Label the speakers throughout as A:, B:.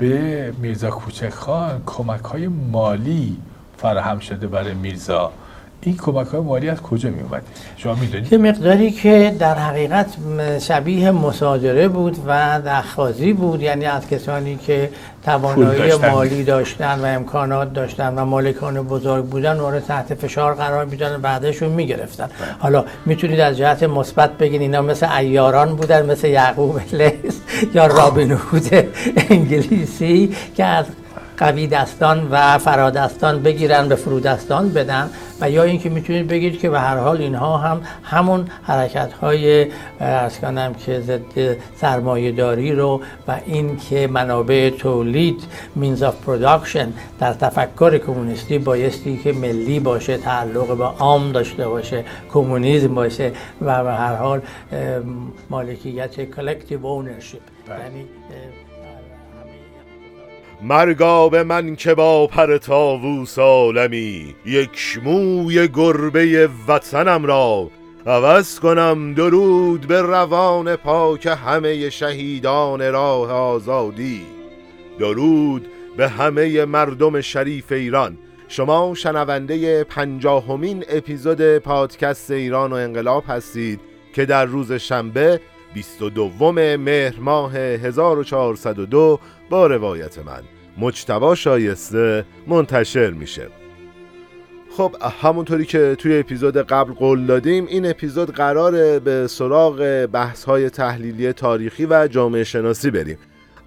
A: به میرزا کوچک خان کمک های مالی فراهم شده برای میرزا. این کمک های مالی از کجا می اومد شما می‌دونید؟
B: یه مقداری که در حقیقت شبیه مصادره بود و دخوازی بود یعنی از کسانی که توانایی. مالی داشتن و امکانات داشتن و مالکان بزرگ بودن رو تحت فشار قرار می‌دادن بعدشون می‌گرفتن. حالا می‌تونید از جهت مثبت بگین اینا مثل ایاران بودن مثل یعقوب یا رابین هود انگلیسی که از قوی دستان و فرادستان بگیرن به فرودستان بدن و یا اینکه می‌تونید بگید که به هر حال اینها هم همون حرکت های ارز کنم که ضد سرمایه داری رو و این که منابع تولید means of production در تفکر کمونیستی بایستی که ملی باشه تعلق به عام داشته باشه کمونیسم باشه و به هر حال مالکیت collective ownership یعنی اه،
C: مرگا به من که با پر تاووس عالمی یک موی گربه وطنم را عوض کنم درود به روان پاک همه شهیدان راه آزادی. درود به همه مردم شریف ایران. شما شنونده پنجاهمین اپیزود پادکست ایران و انقلاب هستید که در روز شنبه 22 مهر ماه 1402 با روایت من. مجتبا شایسته منتشر میشه. خب همونطوری که توی اپیزود قبل قول دادیم این اپیزود قراره به سراغ بحث های تحلیلی تاریخی و جامعه شناسی بریم.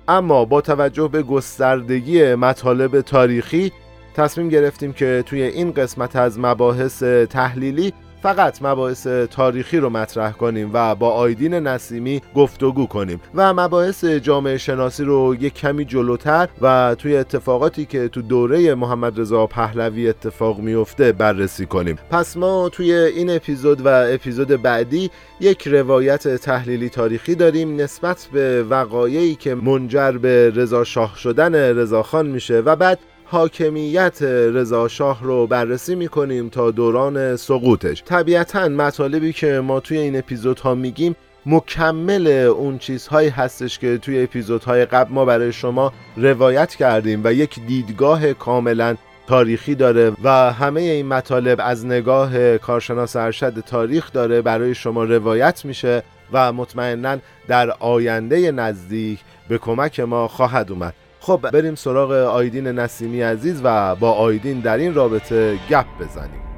C: اما با توجه به گستردگی مطالب تاریخی تصمیم گرفتیم که توی این قسمت از مباحث تحلیلی فقط مباحث تاریخی رو مطرح کنیم و با آیدین نسیمی گفتگو کنیم و مباحث جامعه شناسی رو یک کمی جلوتر و توی اتفاقاتی که تو دوره محمد رضا پهلوی اتفاق میفته بررسی کنیم. پس ما توی این اپیزود و اپیزود بعدی یک روایت تحلیلی تاریخی داریم نسبت به وقایعی که منجر به رضا شاه شدن رضاخان میشه و بعد حاکمیت رضا شاه رو بررسی می‌کنیم تا دوران سقوطش. طبیعتا مطالبی که ما توی این اپیزودها میگیم مکمل اون چیزهایی هستش که توی اپیزودهای قبل ما برای شما روایت کردیم و یک دیدگاه کاملا تاریخی داره و همه این مطالب از نگاه کارشناس ارشد تاریخ داره برای شما روایت میشه و مطمئنا در آینده نزدیک به کمک ما خواهد اومد. خب بریم سراغ آیدین نسیمی عزیز و با آیدین در این رابطه گپ بزنیم.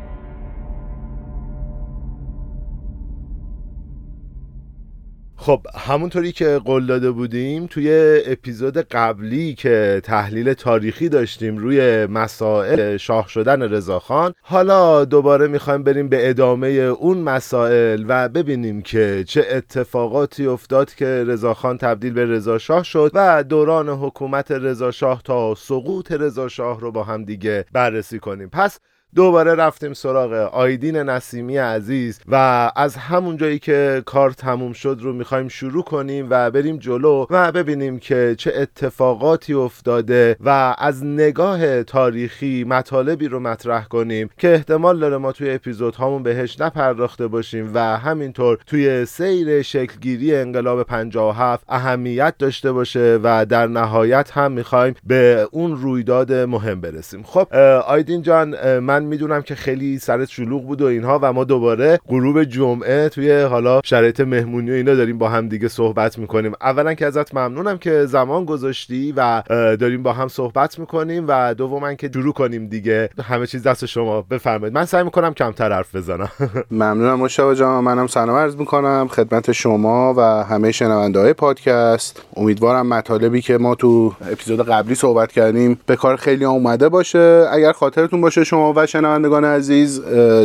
C: خب همونطوری که قول داده بودیم توی اپیزود قبلی که تحلیل تاریخی داشتیم روی مسائل شاه شدن رضاخان حالا دوباره می‌خوایم بریم به ادامه اون مسائل و ببینیم که چه اتفاقاتی افتاد که رضاخان تبدیل به رضا شاه شد و دوران حکومت رضا شاه تا سقوط رضا شاه رو با هم دیگه بررسی کنیم. پس دوباره رفتیم سراغ آیدین نسیمی عزیز و از همون جایی که کار تموم شد رو می‌خوایم شروع کنیم و بریم جلو و ببینیم که چه اتفاقاتی افتاده و از نگاه تاریخی مطالبی رو مطرح کنیم که احتمال داره ما توی اپیزود هامون بهش نپرداخته باشیم و همینطور توی سیر شکلگیری انقلاب 57 اهمیت داشته باشه و در نهایت هم می‌خوایم به اون رویداد مهم برسیم. خب آیدین جان من می‌دونم که خیلی سرت شلوغ بود و اینها و ما دوباره غروب جمعه توی حالا شرایط مهمونی و اینا داریم با هم دیگه صحبت می‌کنیم. اولا که ازت ممنونم که زمان گذاشتی و داریم با هم صحبت می‌کنیم و دوما که شروع کنیم دیگه. همه چیز دست شما بفرمایید. من سعی می‌کنم کمتر حرف بزنم.
D: ممنونم مشتاق جان. منم سلام عرض می‌کنم. خدمت شما و همه شنونده های پادکست. امیدوارم مطالبی که ما تو اپیزود قبلی صحبت کردیم به کار خیلی اومده باشه. اگر خاطرتون باشه شما و شنوندگان عزیز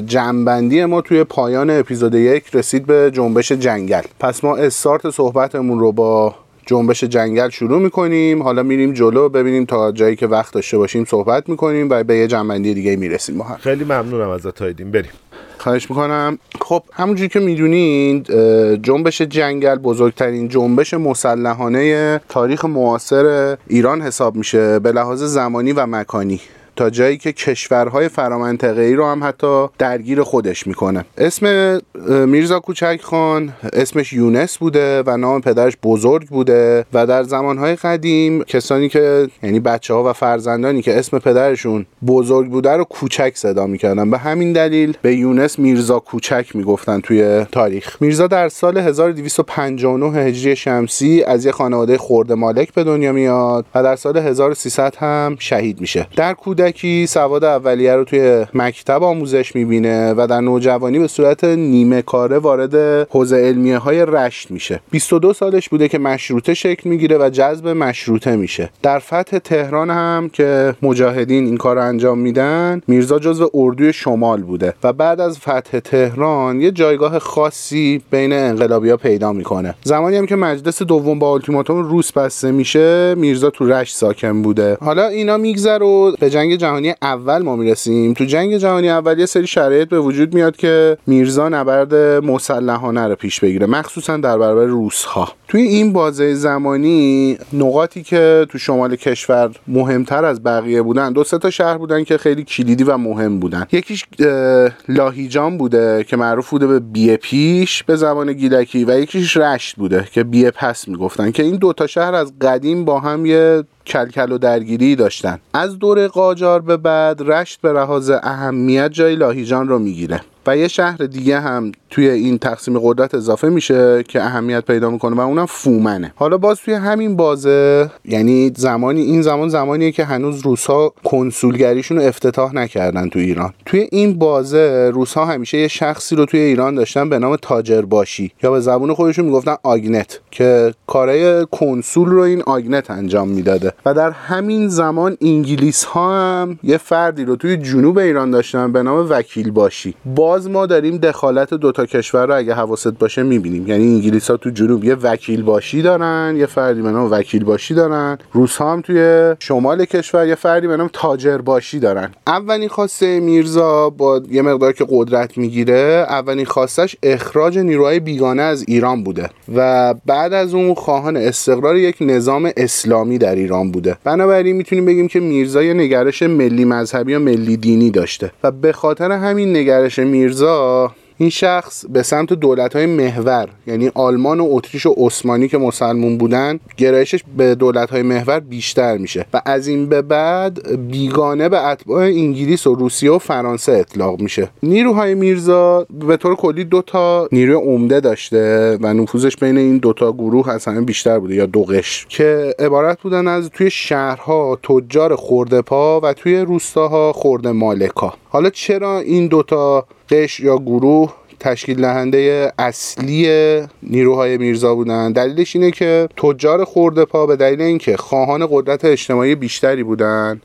D: جنبندی ما توی پایان اپیزود یک رسید به جنبش جنگل. پس ما استارت صحبتمون رو با جنبش جنگل شروع می‌کنیم. حالا میریم جلو ببینیم تا جایی که وقت داشته باشیم صحبت می‌کنیم و به یه جنبندی دیگه می‌رسیم با هم.
C: خیلی ممنونم ازت تایدیم بریم.
D: خواهش می‌کنم. خب همونجوری که می‌دونید جنبش جنگل بزرگترین جنبش مسلحانه تاریخ معاصر ایران حساب میشه به لحاظ زمانی و مکانی. جایی که کشورهای فرامنطقه ای رو هم حتی درگیر خودش می‌کنه. اسم میرزا کوچک خان اسمش یونس بوده و نام پدرش بزرگ بوده و در زمانهای قدیم کسانی که یعنی بچه ها و فرزندانی که اسم پدرشون بزرگ بوده رو کوچک صدا می‌کردن. به همین دلیل به یونس میرزا کوچک می‌گفتن توی تاریخ. میرزا در سال 1259 هجری شمسی از یه خانواده خورده مالک به دنیا میاد و در سال 1300 هم شهید میشه. در کودکی سواد اولیه رو توی مکتب آموزش می‌بینه و در نوجوانی به صورت نیمه کاره وارد حوزه علمیه های رشت میشه. 22 سالش بوده که مشروطه شکل می‌گیره و جذب مشروطه میشه. در فتح تهران هم که مجاهدین این کار رو انجام میدن میرزا جزو اردوی شمال بوده و بعد از فتح تهران یه جایگاه خاصی بین انقلابی ها پیدا می‌کنه. زمانی هم که مجلس دوم با التیماتوم روس بسته میشه میرزا تو رشت ساکن بوده. حالا اینا میگذره و به جنگ جهانی اول ما می‌رسیم. تو جنگ جهانی اول یه سری شرایط به وجود میاد که میرزا نبرد مسلحانه رو پیش بگیره مخصوصا در برابر روس ها توی این بازه زمانی نقاطی که تو شمال کشور مهمتر از بقیه بودن دو سه تا شهر بودن که خیلی کلیدی و مهم بودن. یکیش لاهیجان بوده که معروف بوده به بیه پیش به زبان گیلکی و یکیش رشت بوده که بیه پس می‌گفتن که این دوتا شهر از قدیم با هم یه کلکل و درگیری داشتن. از دور قاجار به بعد رشت به لحاظ اهمیت جای لاهیجان رو می‌گیره. و یه شهر دیگه هم توی این تقسیم قدرت اضافه میشه که اهمیت پیدا می‌کنه و اونم فومنه. حالا باز توی همین بازه یعنی زمانی این زمان زمانیه که هنوز روسا کنسولگریشون رو افتتاح نکردن تو ایران. توی این بازه روسا همیشه یه شخصی رو توی ایران داشتن به نام تاجر باشی یا به زبون خودشون می‌گفتن آگنت که کارای کنسول رو این آگنت انجام می‌داده. و در همین زمان انگلیس ها هم یه فردی رو توی جنوب ایران داشتن به نام وکیل باشی. باز ما داریم دخالت دوتا کشور رو اگه حواست باشه می‌بینیم. یعنی انگلیس ها تو جنوب یه وکیل باشی دارن یه فردی به وکیل باشی دارن. روس ها هم توی شمال کشور یه فردی به تاجر باشی دارن. اولین خواسته میرزا با یه مقدار که قدرت می‌گیره اولین خواستش اخراج نیروهای بیگانه از ایران بوده و بعد از اون خواهان استقرار یک نظام اسلامی در ایران بوده. بنابراین می‌تونیم بگیم که میرزا یه نگرش ملی مذهبی یا ملی دینی داشته. و به خاطر همین نگرش میرزا این شخص به سمت دولت های محور یعنی آلمان و اتریش و عثمانی که مسلمون بودن گرایشش به دولت های محور بیشتر میشه. و از این به بعد بیگانه به اتباع انگلیس و روسیه و فرانسه اطلاق میشه. نیروهای میرزا به طور کلی دو تا نیروی عمده داشته و نفوذش بین این دوتا گروه اصلا بیشتر بوده یا دو قش که عبارت بودن از توی شهرها تجار خورده پا و توی روستاها خورده مالکا. حالا چرا این دوتا قش یا گروه تشکیل دهنده اصلی نیروهای میرزا بودن. دلیلش اینه که تجار خورده پا به دلیل اینکه خواهان قدرت اجتماعی بیشتری بودن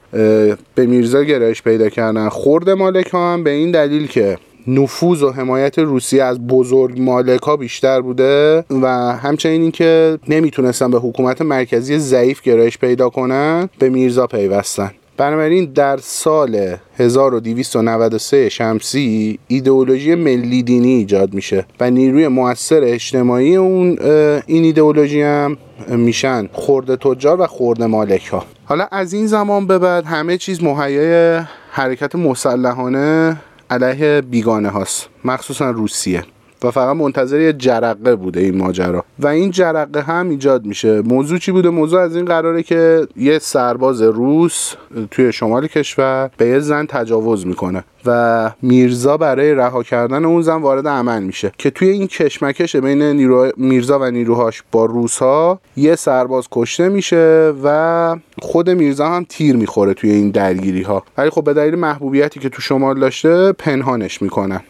D: به میرزا گرایش پیدا کردن. خورده مالک هم به این دلیل که نفوذ و حمایت روسیه از بزرگ مالک ها بیشتر بوده و همچنین اینکه نمی‌تونستن به حکومت مرکزی ضعیف گرایش پیدا کنن به میرزا پیوستن. بنابراین در سال 1293 شمسی ایدئولوژی ملی دینی ایجاد میشه و نیروی موثر اجتماعی اون این ایدئولوژی هم میشن خورده تجار و خورده مالک ها حالا از این زمان به بعد همه چیز مهیای حرکت مسلحانه علیه بیگانه هاست مخصوصا روسیه. و فقط منتظر یه جرقه بوده این ماجرا. و این جرقه هم ایجاد میشه. موضوع چی بوده؟ موضوع از این قراره که یه سرباز روس توی شمال کشور به یه زن تجاوز می‌کنه و میرزا برای رها کردن اون زن وارد عمل میشه. که توی این کشمکش بین نیرو... میرزا و نیروهاش با روس ها یه سرباز کشته میشه و خود میرزا هم تیر می‌خوره توی این درگیری ها ولی خب به دلیل محبوبیتی که تو شمال داشته پنهانش می‌کنن.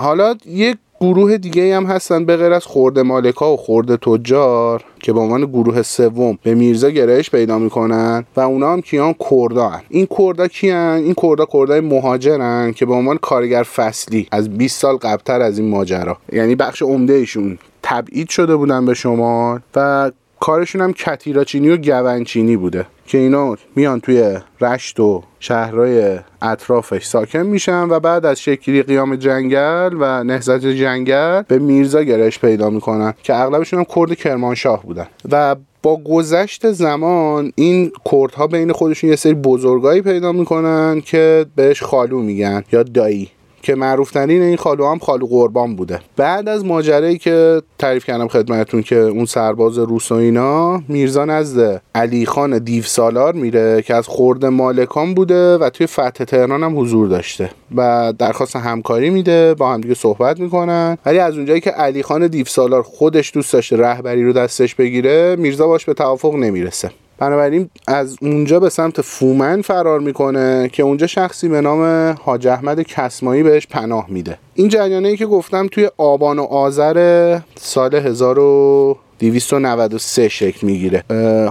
D: حالا یک گروه دیگه هم هستن به غیر از خورده مالکا و خورده تجار که به عنوان گروه سوم به میرزا گرایش پیدا می‌کنن و اونا هم کیان کردا هن. این کردا کیان؟ این کردا کردای مهاجرن که به عنوان کارگر فصلی از 20 سال قبلتر از این ماجرا. یعنی بخش عمده ایشون تبعید شده بودن به شمال و کارشون هم کتیراچینی و گونچینی بوده. که اینا میان توی رشت و شهرهای اطرافش ساکن میشن و بعد از شکلی قیام جنگل و نهضت جنگل به میرزا گرش پیدا می‌کنن که اغلبشون هم کرد کرمانشاه بودن. و با گذشت زمان این کردها بین خودشون یه سری بزرگایی پیدا می‌کنن که بهش خالو میگن یا دایی. که معروف ترین این خالو هم خالو قربان بوده. بعد از ماجرایی که تعریف کردم خدمتتون که اون سرباز روس و اینا میرزا نزد علی خان دیو سالار میره که از خورد مالکان بوده و توی فتح تهران هم حضور داشته و درخواست همکاری میده با هم دیگه صحبت می‌کنن. ولی از اونجایی که علی خان دیو سالار خودش دوست داشته رهبری رو دستش بگیره میرزا باش به توافق نمی‌رسه. بنابراین از اونجا به سمت فومن فرار می‌کنه که اونجا شخصی به نام حاج احمد کسمایی بهش پناه میده. این جریانه ای که گفتم توی آبان و آذر سال 1293 شکل می‌گیره.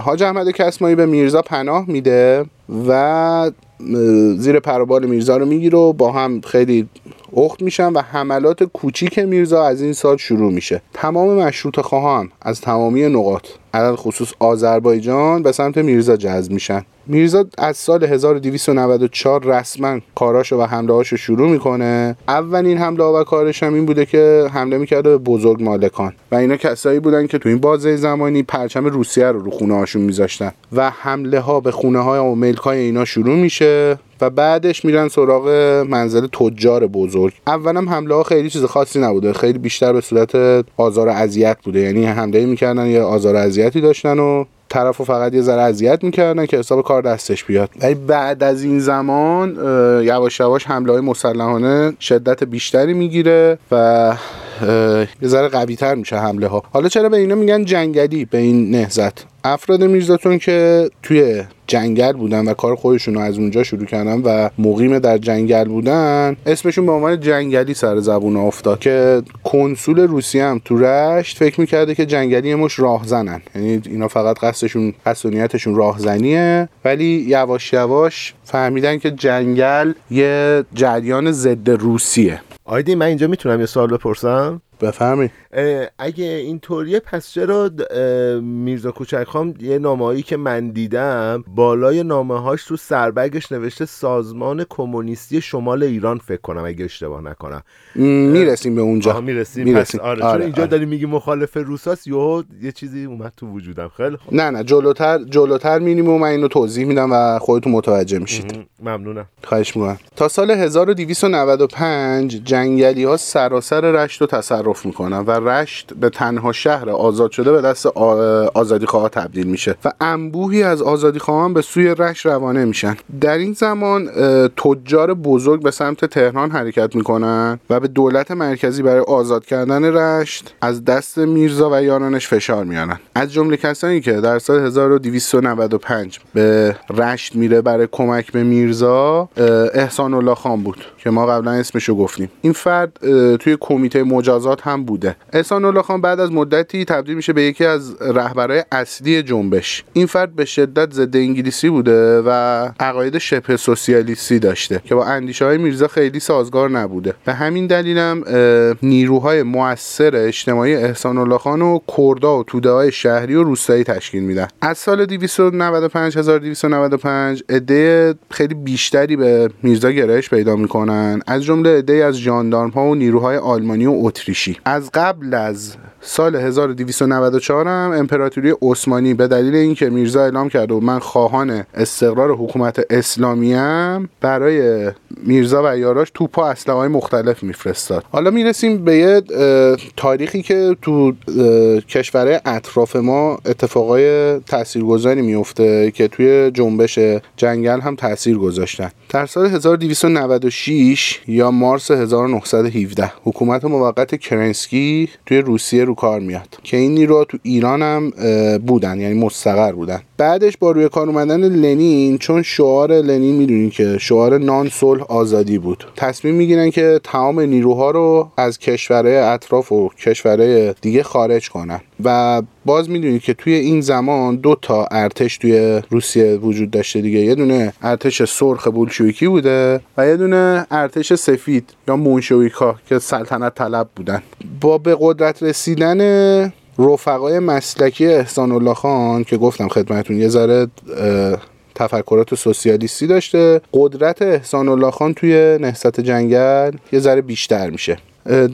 D: حاج احمد کسمایی به میرزا پناه میده و زیر پروبال میرزا رو می‌گیره و با هم خیلی اخت میشن و حملات کوچیک میرزا از این سال شروع میشه. تمام مشروط خواهان از تمامی نقاط علل خصوص آذربایجان به سمت میرزا جذب میشن. میرزا از سال 1294 رسما کاراشو و حمله هاشو شروع می‌کنه. اولین حمله و کارش هم این بوده که حمله می‌کرده به بزرگ مالکان. و اینا کسایی بودن که تو این بازه زمانی پرچم روسیه رو رو خونه هاشون میذاشتن. و حمله ها به خونه های و ملک های اینا شروع میشه و بعدش میرن سراغ منزل تجار بزرگ. اولم حمله ها خیلی چیز خاصی نبوده. خیلی بیشتر به صورت آزار اذیت بوده. یعنی حمله می‌کردن یا آزار اذیتی داشتن و طرف فقط یه ذره اذیت می‌کردن که حساب کار دستش بیاد. ولی بعد از این زمان یواش یواش حمله های مسلحانه شدت بیشتری می‌گیره و یه ذره قوی تر میشه حمله ها حالا چرا به اینا میگن جنگلی به این نهزت افراد میرزاتون که توی جنگل بودن و کار خودشون رو از اونجا شروع کردن و مقیم در جنگل بودن اسمشون به عنوان جنگلی سر زبون افتاد که کنسول روسیه هم تو رشت فکر می‌کرده که جنگلی مش راهزنن. یعنی اینا فقط قصدشون قصد نیتشون راهزنیه. ولی یواش یواش فهمیدن که جنگل یه جریان ضد روسیه.
C: آیدی من اینجا می‌تونم یه سوال بپرسم؟
D: بفهمی.
C: اگه اینطوریه پس چرا میرزا کوچک خان یه نامه‌ای که من دیدم بالای نامه هاش تو سربگش نوشته سازمان کمونیستی شمال ایران فکر کنم اگه اشتباه نکنم.
D: می‌رسیم به اونجا.
C: می‌رسیم,
D: می‌رسیم.
C: پس آره,
D: آره،
C: چون اینجا
D: آره.
C: داری میگی مخالف روساس یهو یه چیزی اومد تو وجودم. خیلی خوب.
D: نه نه جلوتر جلوتر میریم و من اینو توضیح میدم و خودتون متوجه میشید.
C: ممنونم.
D: خواهش می‌کنم. تا سال 1295 جنگلی ها سراسر رشت رو تصرف می‌کنن و رشت به تنها شهر آزاد شده به دست آزادی خواه تبدیل میشه و انبوهی از آزادی خواهان به سوی رشت روانه میشن. در این زمان تجار بزرگ به سمت تهران حرکت می‌کنن و به دولت مرکزی برای آزاد کردن رشت از دست میرزا و یارانش فشار میارن از جمله کسانی که در سال 1295 به رشت میره برای کمک به میرزا احسان الله خان بود که ما قبلا اسمشو گفتیم. این فرد توی کمیته مجازات هم بوده. احسان الله خان بعد از مدتی تبدیل میشه به یکی از رهبرای اصلی جنبش. این فرد به شدت ضد انگلیسی بوده و عقاید شبه سوسیالیستی داشته که با اندیشه های میرزا خیلی سازگار نبوده. به همین دلیلم نیروهای موثر اجتماعی احسان الله خان و کردا و توده های شهری و روستایی تشکیل میدن. از سال 295 1295 عده خیلی بیشتری به میرزا گرایش پیدا می‌کنن. از جمله عده از ژاندارم ها و نیروهای آلمانی و اتریشی. از قبل از سال 1294 هم امپراتوری عثمانی به دلیل اینکه میرزا اعلام کرده و من خواهان استقرار حکومت اسلامی ام برای میرزا و یاراش توپ و اسلحه های مختلف میفرستاد. حالا می‌رسیم به یه تاریخی که تو کشورهای اطراف ما اتفاقای تاثیرگذاری میفته که توی جنبش جنگل هم تاثیر گذاشتن. در سال 1296 یا مارس 1917 حکومت موقت کرنسکی توی روسیه رو کار میاد. که این نیروها تو ایران هم بودن یعنی مستقر بودن. بعدش با روی کار اومدن لنین چون شعار لنین می‌دونین که شعار نان صلح آزادی بود. تصمیم می‌گیرن که تمام نیروها رو از کشورهای اطراف و کشورهای دیگه خارج کنن. و باز می‌دونید که توی این زمان دو تا ارتش توی روسیه وجود داشته دیگه. یه دونه ارتش سرخ بولشویکی بوده و یه دونه ارتش سفید یا مونشویکا که سلطنت طلب بودن. با به قدرت رسیدن رفقای مسلکی احسان الله خان که گفتم خدمتون یه ذره تفکرات سوسیالیستی داشته. قدرت احسان الله خان توی نهضت جنگل یه ذره بیشتر میشه.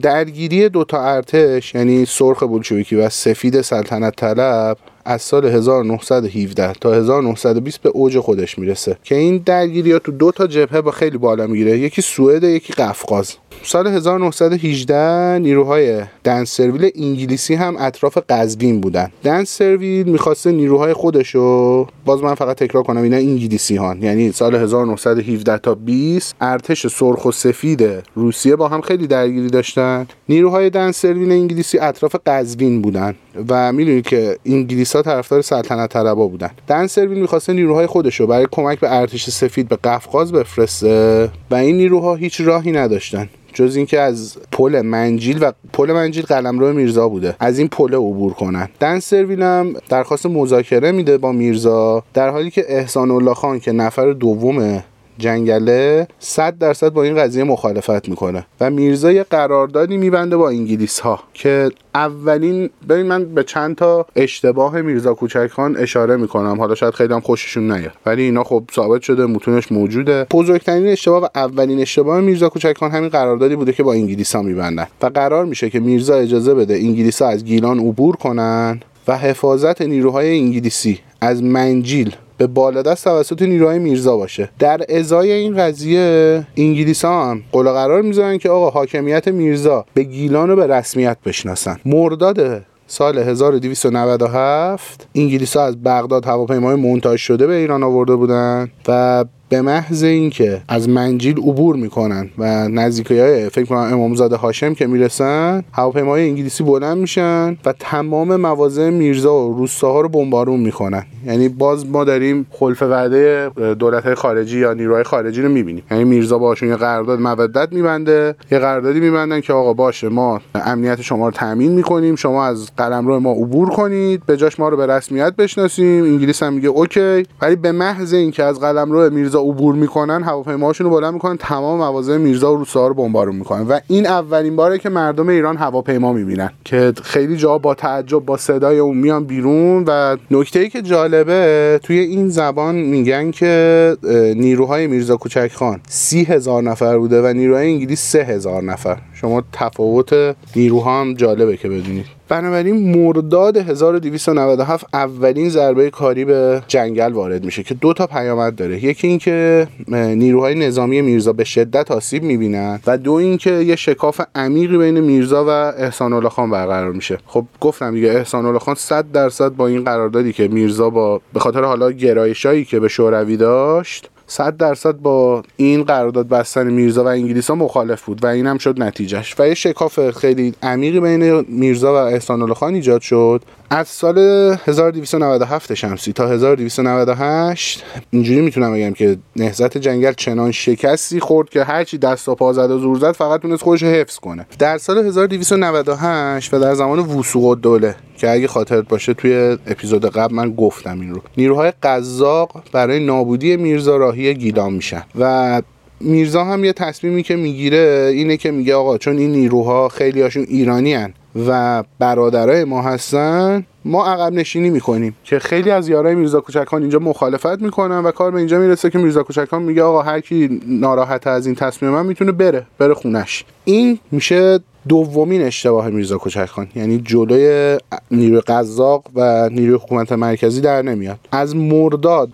D: درگیری دوتا ارتش یعنی سرخ بولشویکی و سفید سلطنت طلب از سال 1917 تا 1920 به اوج خودش می‌رسه. که این درگیری ها تو دو تا جبهه با خیلی بالا می‌گیره. یکی سوئد یکی قفقاز. سال 1918 نیروهای دنسرویل انگلیسی هم اطراف قزوین بودن. دنسرویل می‌خواسته نیروهای خودشو باز من فقط تکرار کنم اینا انگلیسی هان یعنی سال 1917 تا 20 ارتش سرخ و سفید روسیه با هم خیلی درگیری داشتن. نیروهای دنسرویل انگلیسی اطراف قزوین بودن. و می‌دونید که انگلیس ها طرفدار سلطنت طلبا بودن. دنسرویل می‌خواسته نیروهای خودشو برای کمک به ارتش سفید به قفقاز بفرسته و این نیروها هیچ راهی نداشتن. جز اینکه از پل منجیل و پل منجیل قلمرو میرزا بوده. از این پل عبور کنن. دن سرویل هم درخواست مذاکره میده با میرزا در حالی که احسان الله خان که نفر دوم جنگله 100 درصد با این قضیه مخالفت می‌کنه. و میرزا یه قراردادی میبنده با انگلیس ها که اولین ببین من به چند تا اشتباه میرزا کوچک خان اشاره می‌کنم. حالا شاید خیلی هم خوششون نیاد. ولی اینا خب ثابت شده متونش موجوده. بزرگترین اشتباه و اولین اشتباه میرزا کوچک خان همین قراردادی بوده که با انگلیس ها میبندن. و قرار میشه که میرزا اجازه بده انگلیس ها از گیلان عبور کنن و حفاظت نیروهای انگلیسی از منجیل به بالادست توسط نیروهای میرزا باشه. در ازای این قضیه انگلیس ها هم قول قرار می‌ذارن که آقا حاکمیت میرزا به گیلان رو به رسمیت بشناسن. مرداد سال 1297 انگلیس ها از بغداد هواپیمای مونتاژ شده به ایران آورده بودن و به محض اینکه از منجیل عبور می‌کنن و نزدیکی های فکر کنم امامزاده هاشم که می‌رسن هواپیمای انگلیسی بلند میشن و تمام مواضع میرزا و روستاها رو بمبارون می‌کنن. یعنی باز ما داریم خلف وعده دولت خارجی یا نیروهای خارجی رو می‌بینیم. یعنی میرزا باشون یه قرارداد مودت میبنده یه قراردادی میبندن که آقا باشه ما امنیت شما رو تامین می‌کنیم شما از قلمرو ما عبور کنید به جاش ما رو به رسمیت بشناسیم. انگلیس هم میگه اوکی. ولی به محض اینکه از قلمرو میرزا عبور می‌کنن هواپیماهاشون رو بلند می‌کنن تمام مواضع میرزا و روسا رو بمبارون می‌کنن. و این اولین باره که مردم ایران هواپیما می‌بینن که خیلی جا با تعجب با صدای اون میان بیرون. و نکته ای که جالبه توی این زبان میگن که نیروهای میرزا کوچک خان سی نفر بوده و نیروهای انگلیس سه هزار نفر. شما تفاوت نیروها هم جالبه که بدونید بنابراین مرداد 1297 اولین ضربه کاری به جنگل وارد میشه که دو تا پیامد داره. یکی اینکه نیروهای نظامی میرزا به شدت آسیب می‌بینن و دو اینکه یه شکاف عمیقی بین میرزا و احسان الله خان برقرار میشه. خب گفتم دیگه احسان الله خان 100 درصد با این قراردادی که میرزا با به خاطر حالا گرایشایی که به شوروی داشت صد درصد با این قرارداد بستن میرزا و انگلیس ها مخالف بود و این هم شد نتیجهش. و یه شکاف خیلی عمیقی بین میرزا و احسان خان ایجاد شد. از سال 1297 شمسی تا 1298 اینجوری می‌تونم بگم که نهضت جنگل چنان شکستی خورد که هرچی دست و پا زد و زور زد فقط تونست خودش حفظ کنه. در سال 1298 و در زمان وسوق دوله که اگه خاطرت باشه توی اپیزود قبل من گفتم این رو نیروهای قزاق برای نابودی میرزا راهی گیلان میشن. و میرزا هم یه تصمیمی که می‌گیره اینه که میگه آقا چون این نیروها خیلی هاشون ایرانی هن و برادرای ما هستن ما عقب نشینی می‌کنیم. که خیلی از یارای میرزا کوچکان اینجا مخالفت می‌کنن و کار به اینجا می‌رسه که میرزا کوچکان میگه آقا هر کی ناراحت از این تصمیم من می‌تونه بره بره خونش. این میشه دومین اشتباه میرزا کوچکخان یعنی جلوی نیروی قزاق و نیروی حکومت مرکزی در نمیاد. از مرداد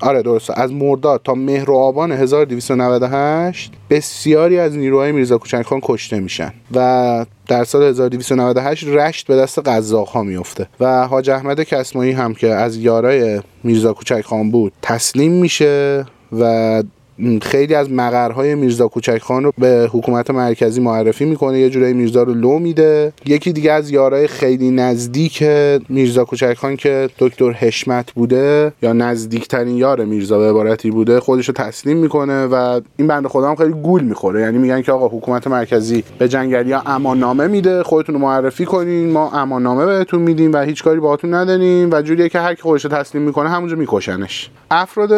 D: آره درسته از مرداد تا مهر و آبان 1298 بسیاری از نیروهای میرزا کوچکخان کشته میشن و در سال 1298 رشت به دست قزاق ها میفته و حاج احمد کسمایی هم که از یارای میرزا کوچک خان بود تسلیم میشه و خیلی از مقرهای میرزا کوچک خان رو به حکومت مرکزی معرفی می‌کنه یه جورایی میرزا رو لو میده. یکی دیگه از یارای خیلی نزدیک میرزا کوچک خان که دکتر حشمت بوده یا نزدیکترین یار میرزا به عبارتی بوده خودش رو تسلیم می‌کنه و این بنده خدا هم خیلی گول می‌خوره. یعنی میگن که آقا حکومت مرکزی به جنگلی ها اماننامه میده خودتون رو معرفی کنین ما اماننامه بهتون میدیم و هیچ کاری باهاتون نداریم و جوریه که هر کی خودش رو تسلیم می‌کنه همونجا میکشنش. افراد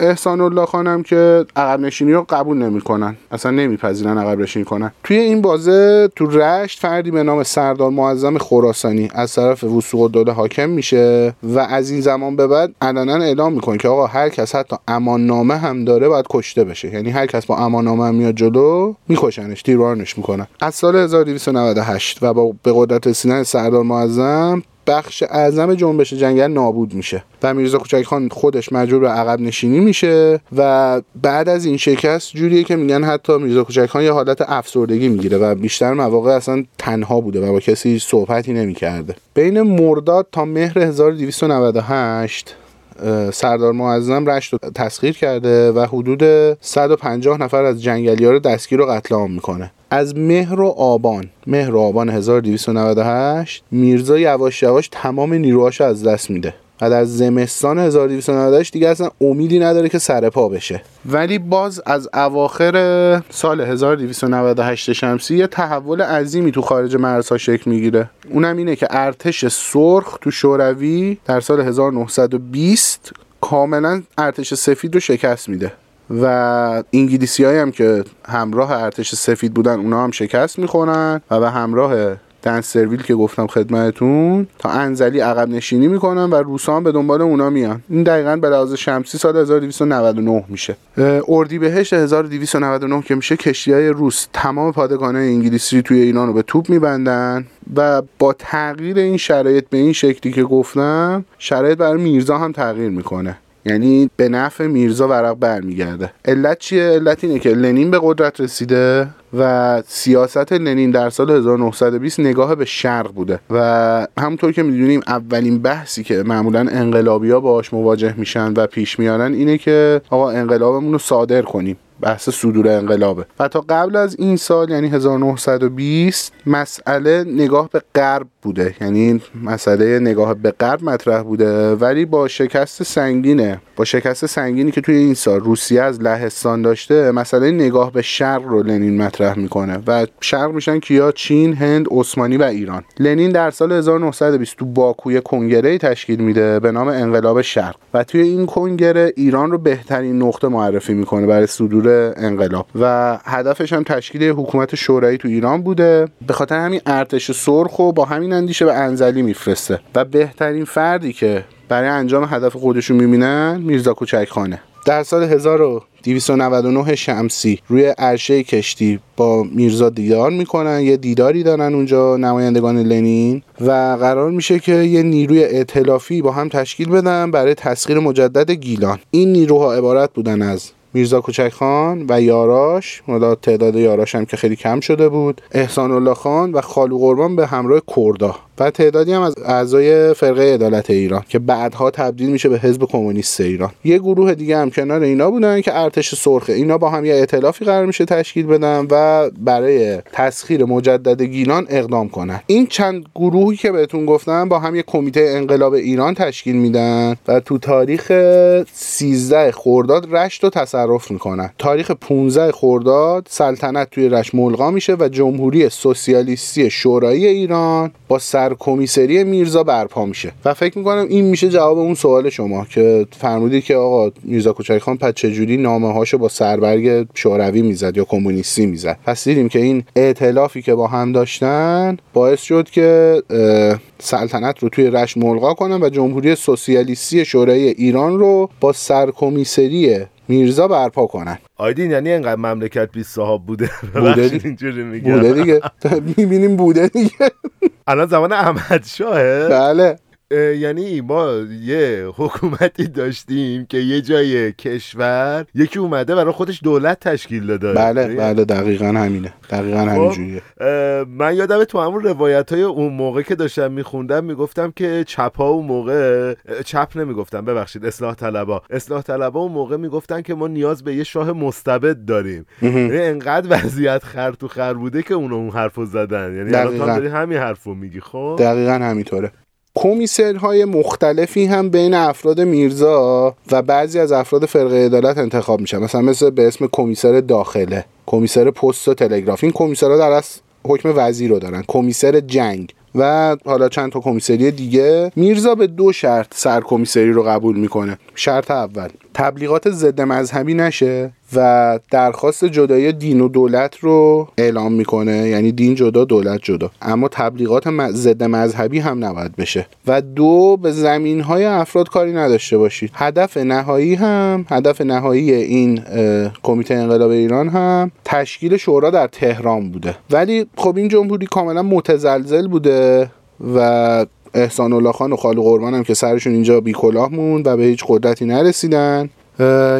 D: احسان الله خانم که عقب نشینی رو قبول نمی‌کنن. اصلا نمیپذیرن عقب نشینی کنن. توی این بازه تو رشت فردی به نام سردار معظم خراسانی از طرف وسوق داده حاکم میشه و از این زمان به بعد علنا اعلام می‌کنه که آقا هر کس حتی امان نامه هم داره باید کشته بشه. یعنی هر کس با امان نامه هم میاد جلو میکشنش تیربارنش می‌کنن. از سال 1298 و با به قدرت رسیدن سردار معظم بخش اعظم جنبش جنگل نابود میشه. و میرزا کوچک خان خودش مجبور به عقب نشینی میشه و بعد از این شکست جوریه که میگن حتی میرزا کوچک خان یه حالت افسردگی می‌گیره و بیشتر مواقع اصلا تنها بوده و با کسی صحبتی نمی‌کرده. بین مرداد تا مهر 1298 سردار معظم رشت رو تسخیر کرده و حدود 150 نفر از جنگلی ها رو دستگیر و قتل عام می‌کنه. از مهر و آبان. مهر و آبان 1298 میرزا یواش یواش تمام نیروهاش از دست میده. و در زمستان 1298 دیگه اصلا امیدی نداره که سر پا بشه. ولی باز از اواخر سال 1298 شمسی یه تحول عظیمی تو خارج مرزها شکل می‌گیره. اونم اینه که ارتش سرخ تو شوروی در سال 1920 کاملا ارتش سفید رو شکست میده. و انگلیسی هم که همراه ارتش سفید بودن اونا هم شکست می‌خورن و به همراه دن سرویل که گفتم خدمتتون تا انزلی عقب نشینی می‌کنن و روسان به دنبال اونا میان. این دقیقا به لحاظ شمسی سال 1299 میشه. اردیبهشت 1299 که میشه کشتی های روس تمام پادگان انگلیسی توی ایران رو به توپ میبندن و با تغییر این شرایط به این شکلی که گفتم شرایط برای میرزا هم تغییر می‌کنه. یعنی به نفع میرزا ورق برمیگرده. علت چیه؟ علت اینه که لنین به قدرت رسیده و سیاست لنین در سال 1920 نگاه به شرق بوده. و همونطور که می‌دونیم اولین بحثی که معمولا انقلابی ها باش مواجه میشن و پیش میارن اینه که آقا انقلابمون رو صادر کنیم. بحث صدور انقلابه. و تا قبل از این سال یعنی 1920 مسئله نگاه به غرب بوده. یعنی مسئله نگاه به غرب مطرح بوده. ولی با شکست سنگینه. با شکست سنگینی که توی این سال روسیه از لهستان داشته مسئله نگاه به شرق رو لنین مطرح می‌کنه. و شرق میشن کیا؟ چین هند عثمانی و ایران. لنین در سال 1920 تو باکوی کنگره تشکیل میده به نام انقلاب شرق. و توی این کنگره ایران رو بهترین نقطه معرفی می‌کنه برای صدور انقلاب. و هدفش هم تشکیل حکومت شورایی تو ایران بوده. به خاطر همین ارتش سرخ و با همین اندیشه به انزلی میفرسته. و بهترین فردی که برای انجام هدف خودشون می‌بینن میرزا کوچک خانه در سال 1299 شمسی روی عرشه کشتی با میرزا دیدار می‌کنن. یه دیداری دارن اونجا نمایندگان لنین. و قرار میشه که یه نیروی ائتلافی با هم تشکیل بدن برای تسخیر مجدد گیلان. این نیروها عبارت بودن از میرزا کوچک خان و یاراش حالا تعداد یاراش هم که خیلی کم شده بود احسان الله خان و خالو قربان به همراه کردا و تعدادی هم از اعضای فرقه عدالت ایران که بعدها تبدیل میشه به حزب کمونیست ایران. یه گروه دیگه هم کنار اینا بودن که ارتش سرخه اینا با هم یه ائتلافی قرار میشه تشکیل بدن و برای تسخیر مجدد گیلان اقدام کنن. این چند گروهی که بهتون گفتم با هم یه کمیته انقلاب ایران تشکیل میدن و تو تاریخ 13 خرداد رشت رو تصرف می‌کنن. تاریخ 15 خرداد سلطنت توی رشت ملغا میشه و جمهوری سوسیالیستی شورایی ایران با سرکمیسری میرزا برپا میشه. و فکر می‌کنم این میشه جواب اون سوال شما که فرمودید که آقا میرزا کوچک خان پس چجوری نامه هاشو با سربرگ شوروی می‌زد یا کمونیستی می‌زد؟ پس دیدیم که این ائتلافی که با هم داشتن باعث شد که سلطنت رو توی رشت ملغا کنن و جمهوری سوسیالیستی شورای ایران رو با سرکمیسری میرزا برپا کنن.
C: آیدین یعنی اینقدر مملکت بی صاحب بوده
D: بوده دیگه.
C: اینجوری میگم.
D: بوده دیگه. می‌بینیم بوده دیگه.
C: الان زمان احمد شاهه
D: بله.
C: یعنی ما یه حکومتی داشتیم که یه جای کشور یکی اومده برای خودش دولت تشکیل داده.
D: بله بله دقیقا همینه. دقیقا همینجوریه.
C: من یادم تو همون روایت های اون موقع که داشتم میخوندم می‌گفتم که چپ ها اون موقع چپ نمی‌گفتم ببخشید اصلاح طلبا. اصلاح طلبا اون موقع می‌گفتن که ما نیاز به یه شاه مستبد داریم. یعنی انقدر وضعیت خر تو خر بوده که اون اون حرفو زدن. یعنی الان داری همین حرفو میگی خب؟
D: دقیقا همینطوره. کمیسرهای مختلفی هم بین افراد میرزا و بعضی از افراد فرقه عدالت انتخاب میشن. مثلا مثل به اسم کمیسر داخله کمیسر پست و تلگراف. این کمیسرها در اصل حکم وزیر رو دارن کمیسر جنگ و حالا چند تا کمیسری دیگه. میرزا به دو شرط سرکمیسری رو قبول می‌کنه. شرط اول تبلیغات ضد مذهبی نشه و درخواست جدایی دین و دولت رو اعلام می‌کنه. یعنی دین جدا دولت جدا. اما تبلیغات ضد مذهبی هم نباید بشه. و دو به زمین های افراد کاری نداشته باشید. هدف نهایی هم هدف نهایی این کمیته انقلاب ایران هم تشکیل شورا در تهران بوده. ولی خب این جمهوری کاملا متزلزل بوده و احسان الله خان و خالو قربان هم که سرشون اینجا بی کلاه موند و به هیچ قدرتی نرسیدن.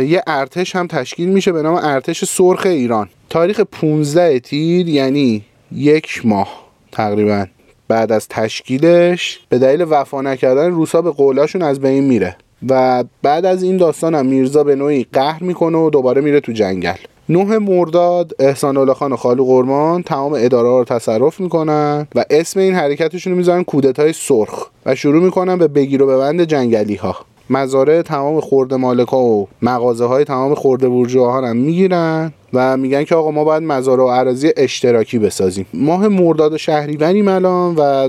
D: یه ارتش هم تشکیل میشه به نام ارتش سرخ ایران. تاریخ 15 تیر یعنی یک ماه تقریبا بعد از تشکیلش به دلیل وفا نکردن روسا به قولاشون از بین میره و بعد از این داستان هم میرزا به نوعی قهر می‌کنه و دوباره میره تو جنگل. نه مرداد احسان الله خان و خالو قرمان تمام اداره رو تصرف می‌کنن و اسم این حرکتشون رو می‌ذارن کودتای سرخ و شروع می‌کنن به بگیر و ببند جنگلی ها مزارع تمام خورده مالکا و مغازه های تمام خورده برجوها هم می‌گیرن و میگن که آقا ما باید مزارع و عراضی اشتراکی بسازیم. ماه مرداد و شهریوریم الان و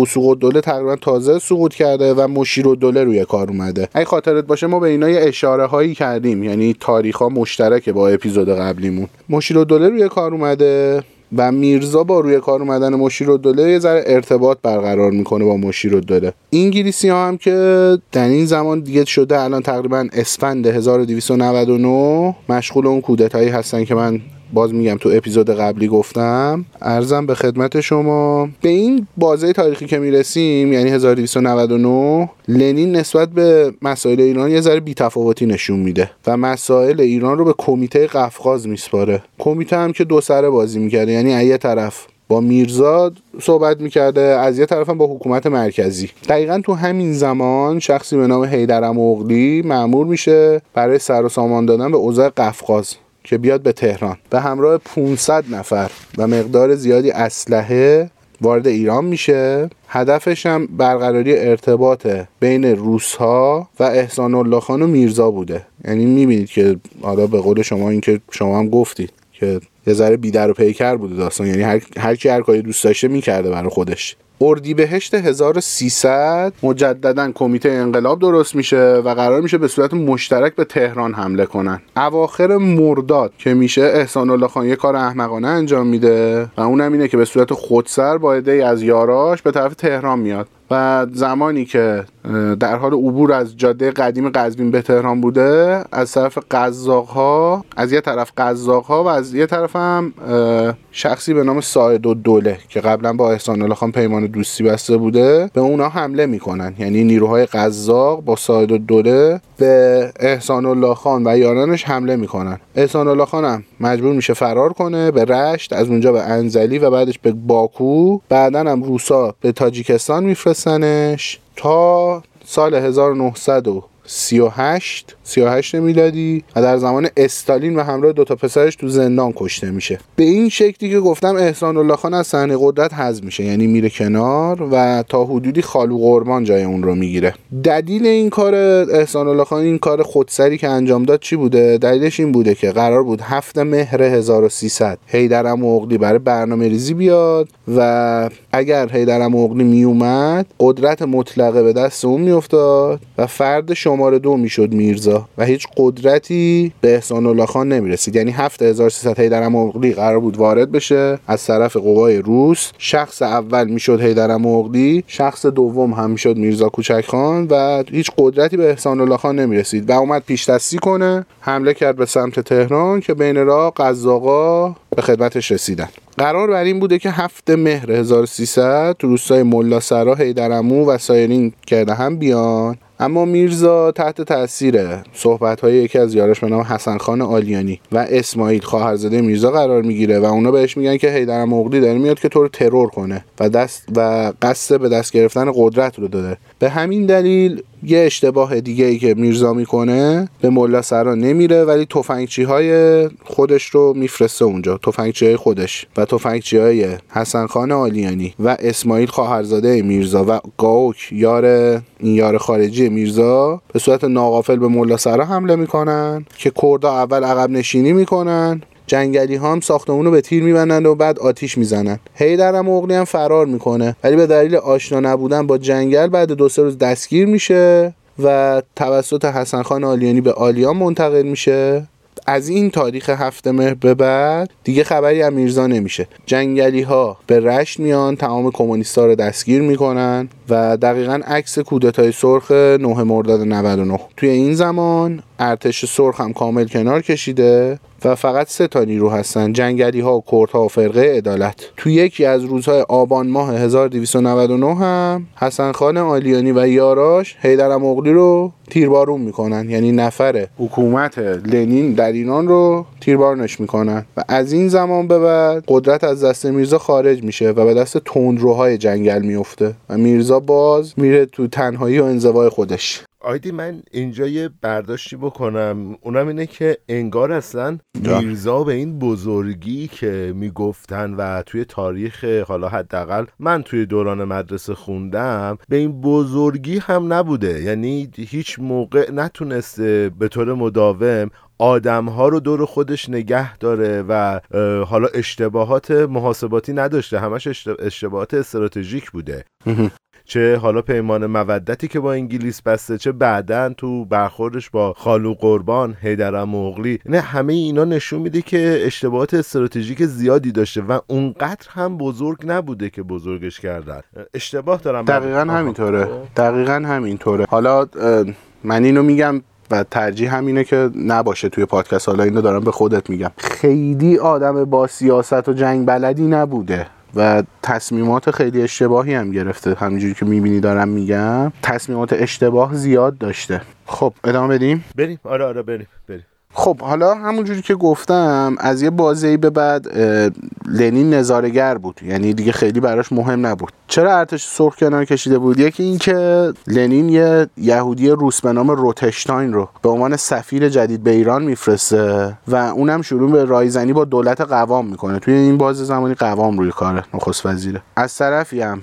D: وسوق الدوله تقریبا تازه سقوط کرده و مشیر الدوله روی کار اومده. اگه خاطرت باشه ما به اینا یه اشاره هایی کردیم یعنی تاریخ ها مشترکه با اپیزود قبلیمون. مشیر الدوله روی کار اومده. و میرزا با روی کار اومدن مشیر و دوله یه ذره ارتباط برقرار می‌کنه با مشیر و دوله انگلیسی ها هم که در این زمان دیگه شده الان تقریبا اسفند 1299 مشغول اون کودتایی هستن که من باز میگم تو اپیزود قبلی گفتم ارزم به خدمت شما. به این بازه تاریخی که می‌رسیم یعنی 1299 لنین نسبت به مسائل ایران یه ذره بیتفاوتی نشون میده و مسائل ایران رو به کمیته قفقاز میسپاره. کمیته هم که دو سره بازی می‌کرده یعنی یه طرف با میرزا صحبت می‌کرده از یه طرف هم با حکومت مرکزی. دقیقا تو همین زمان شخصی به نام حیدرم اغلی معمور میشه برای سر و سامان دادن به اوضاع قفقاز. که بیاد به تهران. به همراه 500 نفر و مقدار زیادی اسلحه وارد ایران میشه. هدفش هم برقراری ارتباط بین روسها و احسان الله خان و میرزا بوده. یعنی می‌بینید که حالا به قول شما این که شما هم گفتید که یه ذره بیدر و پیکر بوده داستان. یعنی هر, هر کی هر کاری دوست داشته می‌کرده برای خودش. اردیبهشت 1300 مجددا کمیته انقلاب درست میشه و قرار میشه به صورت مشترک به تهران حمله کنن. اواخر مرداد که میشه احسان الله خان یه کار احمقانه انجام میده و اونم اینه که به صورت خودسر با عده از یاراش به طرف تهران میاد. و زمانی که در حال عبور از جاده قدیم قزوین به تهران بوده از طرف قزاق ها از یه طرف قزاق ها و از یه طرف هم شخصی به نام ساید و دوله که قبلا با احسان الله خان پیمان دوستی بسته بوده به اونا حمله می‌کنن. یعنی نیروهای قزاق با ساید و دوله به احسان الله خان و یارانش حمله می‌کنن. احسان الله خان هم مجبور میشه فرار کنه به رشت از اونجا به انزلی و بعدش به باکو. بعدا هم روسا به تاجیکستان میفرستنش تا سال 1900 38 38 میلادی و در زمان استالین و همراه دو تا پسرش تو زندان کشته میشه. به این شکلی که گفتم احسان الله خان از صحنه قدرت حذف میشه یعنی میره کنار و تا حدودی خالو قربان جای اون رو می‌گیره. دلیل این کار احسان الله خان این کار خودسری که انجام داد چی بوده؟ دلیلش این بوده که قرار بود هفت مهر 1300 هیدرم اغلی برای برنامه ریزی بیاد و اگر هیدرم اغلی میومد قدرت مطلقه به دست اون میافتاد و فرد شماره دو می‌شد میرزا و هیچ قدرتی به احسان الله خان نمی‌رسید. یعنی 7300 هیدر مغلی قرار بود وارد بشه. از طرف قوای روس شخص اول می‌شد هیدر مغلی شخص دوم هم می‌شد میرزا کوچک خان و هیچ قدرتی به احسان الله خان نمی‌رسید. و اومد پیش دستی کنه حمله کرد به سمت تهران که بین راه قزاقا به خدمتش رسیدن. قرار بر این بوده که هفته مهر 1300 تو روستای ملا سرا هیدرمو و سایرین کرده هم بیان. اما میرزا تحت تاثیر صحبت های یکی از یارش به نام حسن خان آلیانی و اسماعیل خواهرزاده میرزا قرار می‌گیره و اونا بهش میگن که هیدر مغلی داره میاد که تو رو ترور کنه و دست و قصد به دست گرفتن قدرت رو داده. به همین دلیل یه اشتباه دیگه ای که میرزا می‌کنه به ملا سرا نمیره ولی تفنگچی های خودش رو میفرسته اونجا تفنگچی های خودش و تفنگچی های حسن خان آلیانی و اسماعیل خواهرزاده میرزا و گاوک یار این یار خارجی میرزا به صورت ناقافل به ملا سرا حمله می‌کنن که کردا اول عقب نشینی می‌کنن جنگلی ها هم ساختمون رو به تیر میبندن و بعد آتیش می‌زنن. هیدرم اغلی هم فرار می‌کنه. ولی به دلیل آشنا نبودن با جنگل بعد دو سه روز دستگیر میشه و توسط حسن خان آلیانی به آلیان منتقل میشه. از این تاریخ هفته مهر به بعد دیگه خبری از میرزا نمیشه. جنگلی ها به رشت میان تمام کمونیستا رو دستگیر می‌کنن و دقیقا عکس کودتای سرخ 9 مرداد 99 توی این زمان ارتش سرخ هم کامل کنار کشیده. و فقط سه تا نیرو هستن جنگلی ها و ها و فرقه عدالت. تو یکی از روزهای آبان ماه 1299 هم حسن خان آلیانی و یاراش حیدر مغلی رو تیربارون می‌کنن. یعنی نفر حکومت لنین در ایران رو تیربارونش می‌کنن. و از این زمان به بعد قدرت از دست میرزا خارج میشه و به دست تندروهای جنگل میفته و میرزا باز میره تو تنهایی و انزوای خودش.
C: آیدی من اینجا یه برداشتی بکنم. اونم اینه که انگار اصلا میرزا به این بزرگی که می‌گفتن و توی تاریخ حالا حداقل من توی دوران مدرسه خوندم به این بزرگی هم نبوده. یعنی هیچ موقع نتونسته به طور مداوم آدم ها رو دور خودش نگه داره و حالا اشتباهات محاسباتی نداشته. همش اشتباهات استراتژیک بوده. چه حالا پیمان مودتی که با انگلیس بسته چه بعدا تو برخوردش با خالو قربان هیدرم مغلی. نه همه اینا نشون میده که اشتباهات استراتژیک زیادی داشته و اونقدر هم بزرگ نبوده که بزرگش کردن. اشتباه دارم.
D: دقیقا همینطوره. دقیقا همینطوره. حالا من اینو میگم و ترجیح همینه که نباشه توی پادکست. حالا اینو دارم به خودت میگم. خیلی آدم با سیاست و جنگ بلدی نبوده. و تصمیمات خیلی اشتباهی هم گرفته. همینجوری که می‌بینی دارم میگم تصمیمات اشتباه زیاد داشته. خب ادامه بدیم؟
C: بریم. آره آره بریم بریم.
D: خب حالا همونجوری که گفتم از یه بازی به بعد لنین نظارگر بود. یعنی دیگه خیلی براش مهم نبود. چرا ارتش سرخ کنار کشیده بود؟ یکی اینکه لنین یه یهودی روس به نام روتشتاین رو به عنوان سفیر جدید به ایران میفرسته و اونم شروع به رایزنی با دولت قوام می‌کنه. توی این باز زمانی قوام روی کاره نخست وزیره. از طرفی هم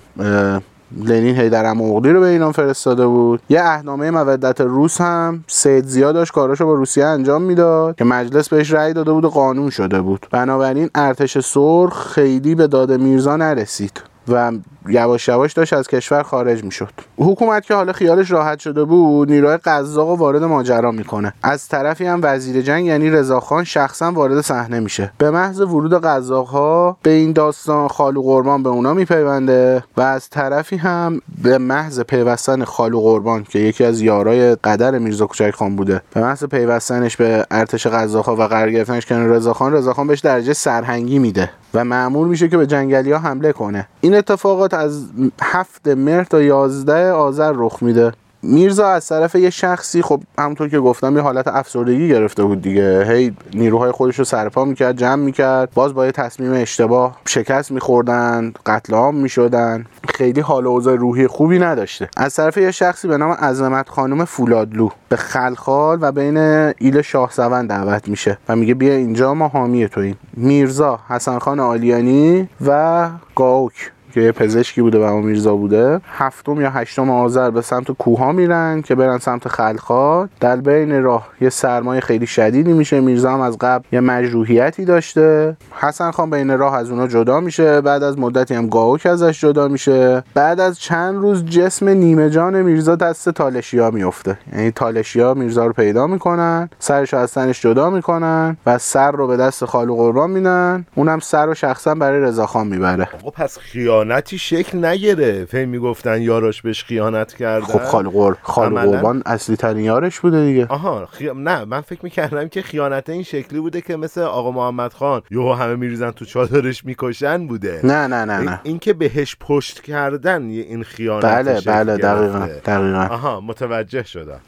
D: لنین هیدر مغلی رو به ایران فرستاده بود. یه اهنامه مودت روس هم سید زیاد داشت کاراشو با روسیه انجام می‌داد که مجلس بهش رأی داده بود و قانون شده بود. بنابراین ارتش سرخ خیلی به داد میرزا نرسید. و یواش یواش داشت از کشور خارج می‌شد. حکومت که حالا خیالش راحت شده بود نیروهای قزاق و وارد ماجرا می‌کنه. از طرفی هم وزیر جنگ یعنی رضاخان شخصا وارد صحنه میشه. به محض ورود قزاق ها به این داستان خالو قربان به اونا میپیونده و از طرفی هم به محض پیوستن خالو قربان که یکی از یارای قدر میرزا کوچک خان بوده به محض پیوستنش به ارتش قزاق ها و قرار گرفتنش کنار رضاخان رضاخان بهش درجه سرهنگی میده. و معمول میشه که به جنگلی ها حمله کنه. این اتفاقات از هفت مهر تا یازده آذر رخ میده. میرزا از طرف یه شخصی خب همونطور که گفتم یه حالت افسردگی گرفته بود دیگه. هی نیروهای خودش رو سرپا می‌کرد جمع می‌کرد. باز با یه تصمیم اشتباه شکست میخوردن قتل عام می‌شدن. خیلی حال اوضاع روحی خوبی نداشته. از طرف یه شخصی به نام عظمت خانم فولادلو. به خلخال و بین ایل شاه سون دعوت میشه و میگه بیا اینجا ما حامی توییم. میرزا حسن خان آلیانی و گاوک. که پزشکی بوده و میرزا بوده هفتم یا هشتم آذر به سمت کوها میرن که برن سمت خلخال در بین راه یه سرمایه خیلی شدیدی میشه. میرزا هم از قبل یه مجروحیتی داشته. حسن خان بین راه از اونا جدا میشه. بعد از مدتی هم گاوک ازش جدا میشه. بعد از چند روز جسم نیمه جان میرزا دست تالشیا میفته. یعنی تالشیا میرزا رو پیدا می‌کنن سرش از تنش جدا می‌کنن و سر رو به دست خالو قربان میدن. اونم سر رو شخصا برای رضاخان می‌بره.
C: پس خیال خیانتی شکل نگیره فهم می‌گفتن یاراش بهش خیانت کرده
D: خب خال قر... خال قربان اصلی ترین یارش بوده دیگه.
C: آها خی... نه من فکر می‌کردم که خیانت این شکلی بوده که مثل آقا محمد خان یهو همه میریزن تو چادرش می‌کشن بوده.
D: نه نه نه نه.
C: این که بهش پشت کردن این خیانت
D: بله بله دقیقا دقیقا.
C: آها متوجه شدم.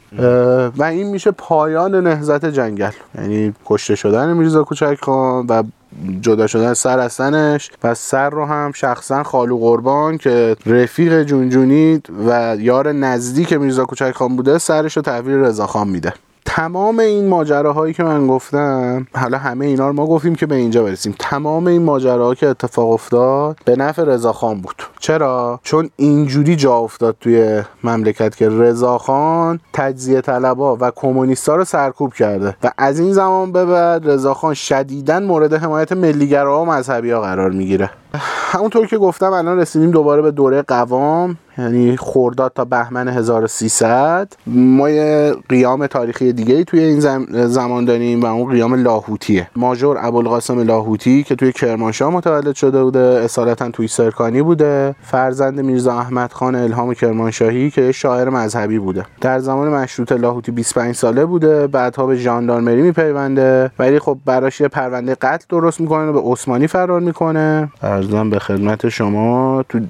D: و این میشه پایان نهزت جنگل. یعنی کشته شدن میرزا کوچک خان و جدا شدن سر از سنش. و سر رو هم شخصا خالو قربان که رفیق جونجونی و یار نزدیک میرزا کوچک خان بوده سرش رو تحویل رضا خان میده. تمام این ماجراهایی که من گفتم حالا همه اینا رو ما گفتیم که به اینجا برسیم. تمام این ماجراها که اتفاق افتاد به نفع رضاخان بود. چرا؟ چون اینجوری جا افتاد توی مملکت که رضاخان تجزیه طلبا و کمونیستا رو سرکوب کرده. و از این زمان به بعد رضاخان شدیدا مورد حمایت ملیگراها و مذهبی ها قرار می‌گیره. همونطور که گفتم الان رسیدیم دوباره به دوره قوام یعنی خورداد تا بهمن 1300 ما یه قیام تاریخی دیگه ای توی این زمان داریم و اون قیام لاهوتیه. ماجور ابوالقاسم لاهوتی که توی کرمانشاه متولد شده بوده اصالتا توی سرکانی بوده. فرزند میرزا احمد خان الهام کرمانشاهی که شاعر مذهبی بوده. در زمان مشروط لاهوتی 25 ساله بوده بعدها به ژاندارمری میپیونده. ولی خب براش یه پرونده قتل درست می‌کنه و به عثمانی فرار می‌کنه. ارزم به خدمت شما. تو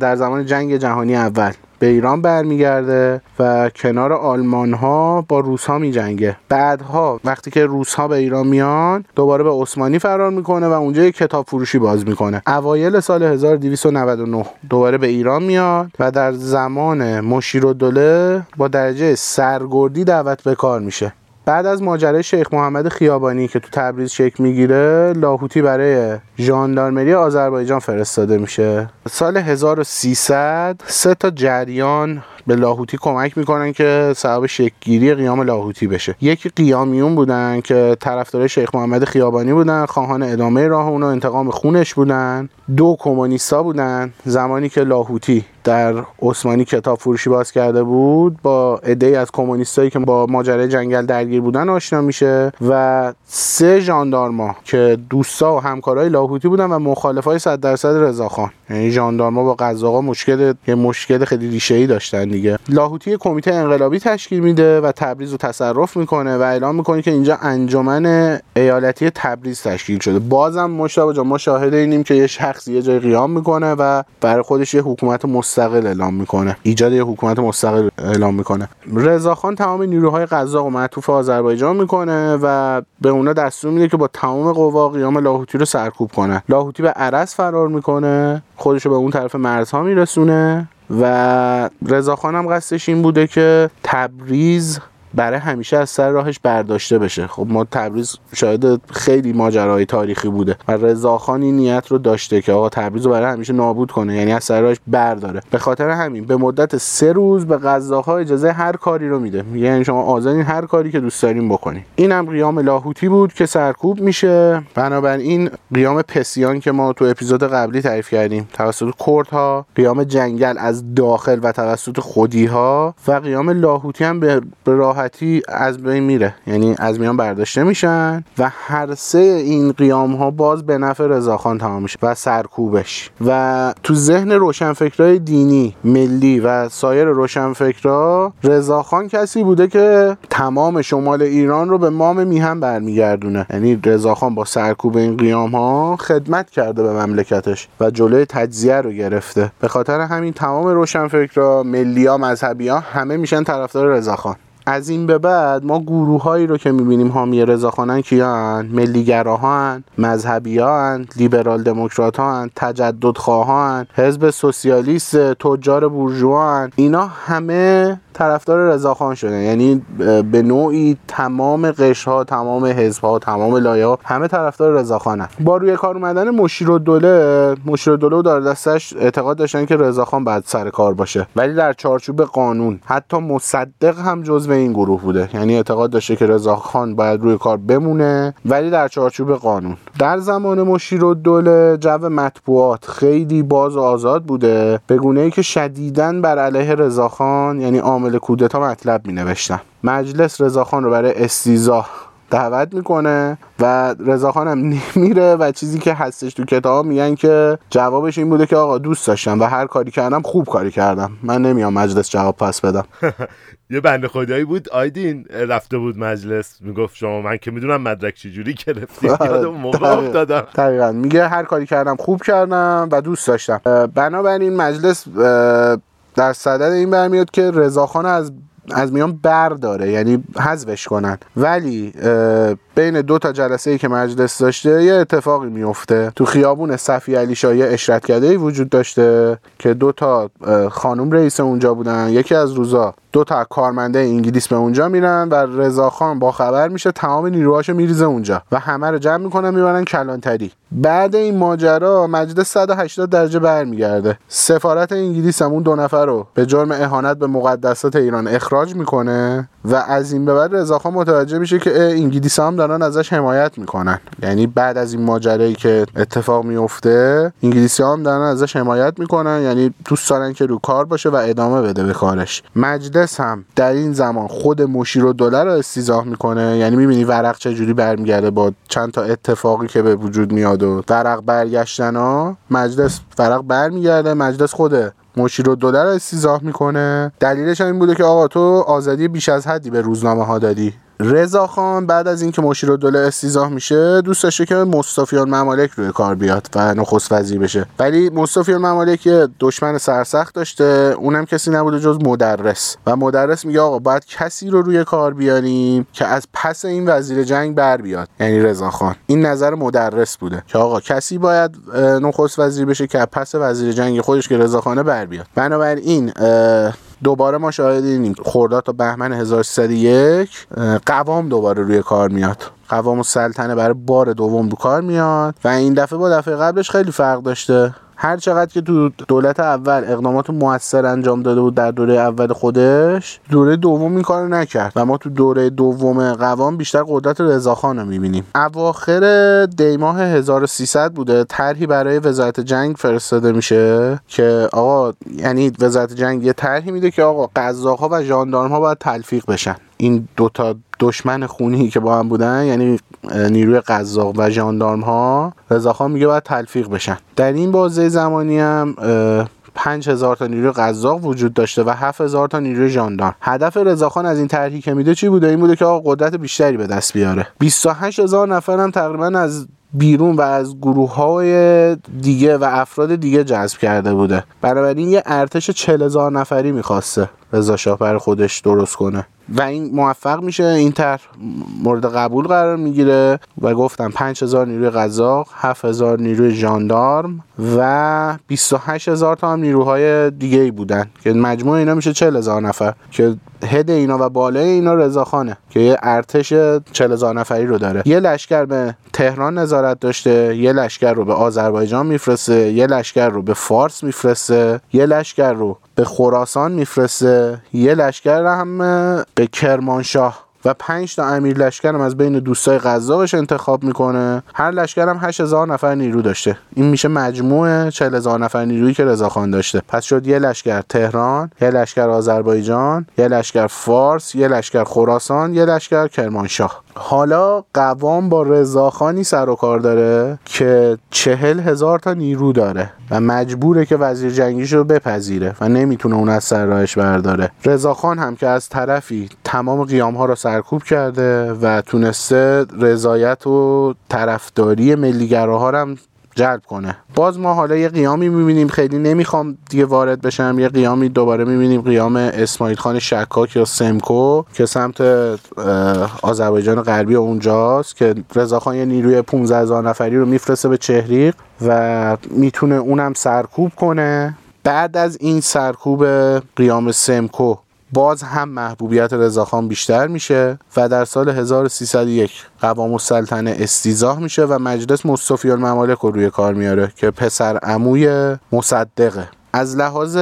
D: در زمان جنگ جهانی اول به ایران برمیگرده و کنار آلمان ها با روس ها می جنگه بعدها وقتی که روس ها به ایران میان دوباره به عثمانی فرار می‌کنه و اونجا یک کتاب فروشی باز می‌کنه. اوایل سال 1299 دوباره به ایران میاد و در زمان مشیر و دوله با درجه سرگردی دعوت به کار میشه. بعد از ماجرای شیخ محمد خیابانی که تو تبریز شکل می‌گیره لاهوتی برای ژاندارمری آذربایجان فرستاده میشه. سال 1300 سه تا جریان به لاهوتی کمک می‌کنن که سبب شکلگیری قیام لاهوتی بشه. یکی قیامیون بودن که طرفدار شیخ محمد خیابانی بودن خواهان ادامه راه اون انتقام خونش بودن. دو کمونیستا بودن زمانی که لاهوتی در عثمانی کتاب فروشی باز کرده بود با عده از کمونیستایی که با ماجرای جنگل درگیر بودن آشنا میشه و سه ژاندارما که دوستا و همکارای لاهوتی بودن و مخالفای 100 درصد رضاخان یعنی ژاندارما با قزاقا مشکل یه مشکل خیلی ریشه‌ای داشتن دیگه. لاهوتی کمیته انقلابی تشکیل میده و تبریز رو تصرف می‌کنه و اعلام می‌کنه که اینجا انجمن ایالتی تبریز تشکیل شده. بازم مشتاق جان ما شاهد اینیم که یه شخص یه جای قیام می‌کنه و برای خودش یه حکومت مستقل اعلام می‌کنه. ایجاد یه حکومت مستقل اعلام می‌کنه. رضاخان تمام نیروهای قزاق و معطوف آذربایجان می‌کنه و به اونا دستور میده که با تمام قوا قیام لاهوتی رو سرکوب کنه. لاهوتی به عرس فرار می‌کنه خودش رو به اون طرف مرزها میرسونه و رضاخان هم قصدش این بوده که تبریز برای همیشه از سر راهش برداشته بشه. خب ما تبریز شاید خیلی ماجراهای تاریخی بوده و رضاخان این نیت رو داشته که آقا تبریز رو برای همیشه نابود کنه یعنی از سر راهش برداره. به خاطر همین به مدت سه روز به قزاق‌ها اجازه هر کاری رو میده. یعنی شما آزادین هر کاری که دوست دارین بکنین. این هم قیام لاهوتی بود که سرکوب میشه. بنابراین قیام پسیان که ما تو اپیزود قبلی تعریف کردیم. توسط کردها قیام جنگل از داخل و توسط خودیها و قیام لاهوتی هم به راه راحتی از بین میره. یعنی از میان برداشته میشن و هر سه این قیام ها باز به نفع رضاخان تمام میشه و سرکوبش. و تو ذهن روشنفکرای دینی ملی و سایر روشنفکرا رضاخان کسی بوده که تمام شمال ایران رو به مام میهم برمیگردونه. یعنی رضاخان با سرکوب این قیام ها خدمت کرده به مملکتش و جلوی تجزیه رو گرفته. به خاطر همین تمام روشنفکرا مذهبی ها همه میشن طرفدار رضاخان از این به بعد ما گروه هایی رو که می‌بینیم حامی رضاخانن کیان ملیگراهان مذهبیان لیبرال دموکرات ها تجدد خواهان حزب سوسیالیست تجار بورژوان اینا همه طرفدار رضاخان شده یعنی به نوعی تمام قشرها تمام حزبها تمام لایه ها همه طرفدار رضاخانن. با روی کار اومدن مشیر دوله و دار دستش اعتقاد داشتن که رضاخان بعد سر کار باشه. ولی در چارچوب قانون حتی مصدق هم جزو این گروه بوده. یعنی اعتقاد داشته که رضاخان باید روی کار بمونه ولی در چارچوب قانون. در زمان مشیر و دوله جو مطبوعات خیلی باز و آزاد بوده به گونه ای که شدیداً بر علیه رضاخان یعنی عامل کودتا مطلب می نوشتن مجلس رضاخان رو برای استیزاه دعوت می‌کنه و رضاخان هم نمیره و چیزی که هستش تو کتاب میگن که جوابش این بوده که آقا دوست داشتم و هر کاری کردم خوب کاری کردم. من نمیام مجلس جواب پس بدم.
C: یه بنده خدایی بود. آیدین رفته بود مجلس. می‌گفت شما من که می‌دونم مدرک چجوری گرفتی.
D: آره،
C: یادم موقع افتادم.
D: دقیقا. میگه هر کاری کردم خوب کردم و دوست داشتم. بنابراین مجلس در صدد این برمیاد که رضاخان از از میان برداره یعنی حذفش کنن. ولی بین دو تا جلسه ای که مجلس داشته یه اتفاقی میفته تو خیابون صفی علی شاه اشرت کرده ای وجود داشته که دو تا خانم رئیس اونجا بودن. یکی از روزا دو تا کارمنده انگلیس به اونجا میرن و رضاخان با خبر میشه تمام نیروهاشو میریزه اونجا و همه رو جمع می‌کنن می‌برن کلانتری. بعد این ماجرا مجلس 180 درجه برمیگرده. سفارت انگلیس هم اون دو نفر رو به جرم اهانت به مقدسات ایران اخراج می‌کنه و از این به بعد رضاخان متوجه میشه که انگلیس هم دارن ازش حمایت می‌کنن. یعنی بعد از این ماجرایی که اتفاق میفته انگلیسی هم دارن ازش حمایت می‌کنن. یعنی دوست دارن که رو کار باشه و ادامه بده به کارش. مجلس هم در این زمان خود مشیر و دلار رو استیزاه می‌کنه. یعنی می‌بینی ورق چجوری برمیگرده با چند تا اتفاقی که به وجود میاد و ورق برگشتن ها. مجلس ورق برمیگرده. مجلس خوده مشیر و دلار رو می‌کنه. دلیلش هم این بوده که آقا تو آزادی بیش از حدی به روزنامه ها دادی. رضا خان بعد از اینکه مشیر الدوله استیزاه میشه دوست داشته که مصطفیان ممالک روی کار بیاد و نخست وزیر بشه. ولی مصطفیان ممالک یه دشمن سرسخت داشته اونم کسی نبوده جز مدرس. و مدرس میگه آقا باید کسی رو روی کار بیاریم که از پس این وزیر جنگ بر بیاد. یعنی رضا خان. این نظر مدرس بوده که آقا کسی باید نخست وزیر بشه که پس وزیر جنگ خودش که رضا خانه بر بیاد. بنابراین دوباره ما شاهدیم خرداد تا بهمن 1301 قوام دوباره روی کار میاد. قوام سلطنه برای بار دوم رو کار میاد. و این دفعه با دفعه قبلش خیلی فرق داشته. هر چقدر که تو دولت اول اقدامات موثر انجام داده بود در دوره اول خودش دوره دوم این کارو نکرد. و ما تو دوره دوم قوام بیشتر قدرت رضاخان رو می‌بینیم. اواخر دیماه 1300 بوده طرحی برای وزارت جنگ فرستاده میشه که آقا یعنی وزارت جنگ یه طرحی میده که آقا قزاق‌ها و ژاندارم ها باید تلفیق بشن. این دوتا دشمن خونی که با هم بودن یعنی نیروی قزاق و ژاندارم ها رضاخان میگه باید تلفیق بشن. در این بازه زمانی هم 5000 تا نیروی قزاق وجود داشته و 7000 تا نیروی ژاندارم هدف رضاخان از این طرحی که میده چی بوده؟ این بوده که آقا قدرت بیشتری به دست بیاره. 28000 نفر هم تقریبا از بیرون و از گروه های دیگه و افراد دیگه جذب کرده بوده. بنابراین یه ارتش 40000 نفری می‌خواسته رضا شاه برای خودش درست کنه. و این موفق میشه این طرح مورد قبول قرار می‌گیره و گفتم 5000 نیروی قزاق 7000 نیروی ژاندارم و 28000 تا هم نیروهای دیگه ای بودن که مجموع اینا میشه 40000 نفر که هد اینا و بالای اینا رضاخانه که یه ارتش 40000 نفری رو داره. یه لشکر به تهران نظارت داشته یه لشکر رو به آذربایجان میفرسته یه لشکر رو به فارس میفرسته یه لشکر رو به خراسان میفرسته یه لشکر هم به کرمانشاه و پنج تا امیر لشکر هم از بین دوستای قزاقش انتخاب می‌کنه. هر لشکر هم 8000 نفر نیرو داشته. این میشه مجموع 40000 نفر نیرویی که رضاخان داشته. پس شد یه لشکر تهران یه لشکر آذربایجان یه لشکر فارس یه لشکر خراسان یه لشکر کرمانشاه. حالا قوام با رضاخانی سر و کار داره که چهل هزار تا نیرو داره و مجبوره که وزیر جنگیش رو بپذیره و نمی‌تونه اون از سر راهش برداره رضاخان هم که از طرفی تمام قیام ها رو سرکوب کرده و تونسته رضایت و طرفداری ملیگراها هم جلب کنه. باز ما حالا یه قیامی می‌بینیم. خیلی نمی‌خوام دیگه وارد بشم. یه قیامی دوباره می‌بینیم. قیام اسماعیل خان شکاک یا سمکو که سمت آذربایجان غربی اونجاست که رضاخان یه نیروی 15 هزار نفری رو میفرسته به چهریق و می‌تونه اونم سرکوب کنه. بعد از این سرکوب قیام سمکو باز هم محبوبیت رضاخان بیشتر میشه و در سال 1301 قوام السلطنه استیزاه میشه و مجلس مصطفی الممالک رو روی کار میاره که پسر عموی مصدقه. از لحاظ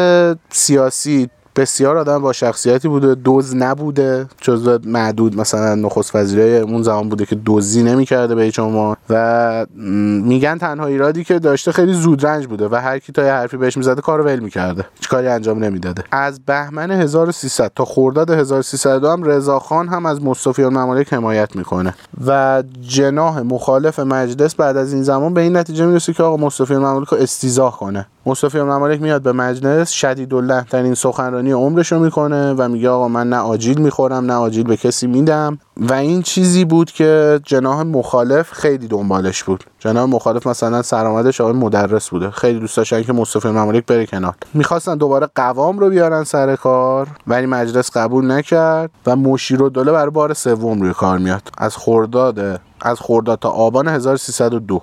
D: سیاسی بسیار آدم با شخصیتی بوده دوز نبوده جزو معدود مثلا نخست وزیره اون زمان بوده که دوزی نمی‌کرده به هیچ و میگن تنها ایرادی که داشته خیلی زودرنج بوده و هر کی تا یه حرفی بهش می‌زده کارو ول می‌کرده. هیچ کاری انجام نمی‌داده. از بهمن 1300 تا خرداد 1302 هم رضاخان هم از مصطفی ممالک حمایت می‌کنه. و جناح مخالف مجلس بعد از این زمان به این نتیجه می‌رسه که آقا مصطفی ممالک رو استیزاه کنه. مصطفی ممالک میاد به مجلس شدید این سخنرانی عمرش رو می‌کنه و میگه آقا من نه آجیل می‌خورم نه آجیل به کسی میدم. و این چیزی بود که جناح مخالف خیلی دنبالش بود. جناح مخالف مثلا سرآمدش آقای مدرس بوده. خیلی دوست داشتن که مصطفی ممالک بره کنار. می‌خواستن دوباره قوام رو بیارن سر کار ولی مجلس قبول نکرد و مشیر و دوله برای بار سوم روی کار میاد. از خرداد از خرداد تا آبان 1302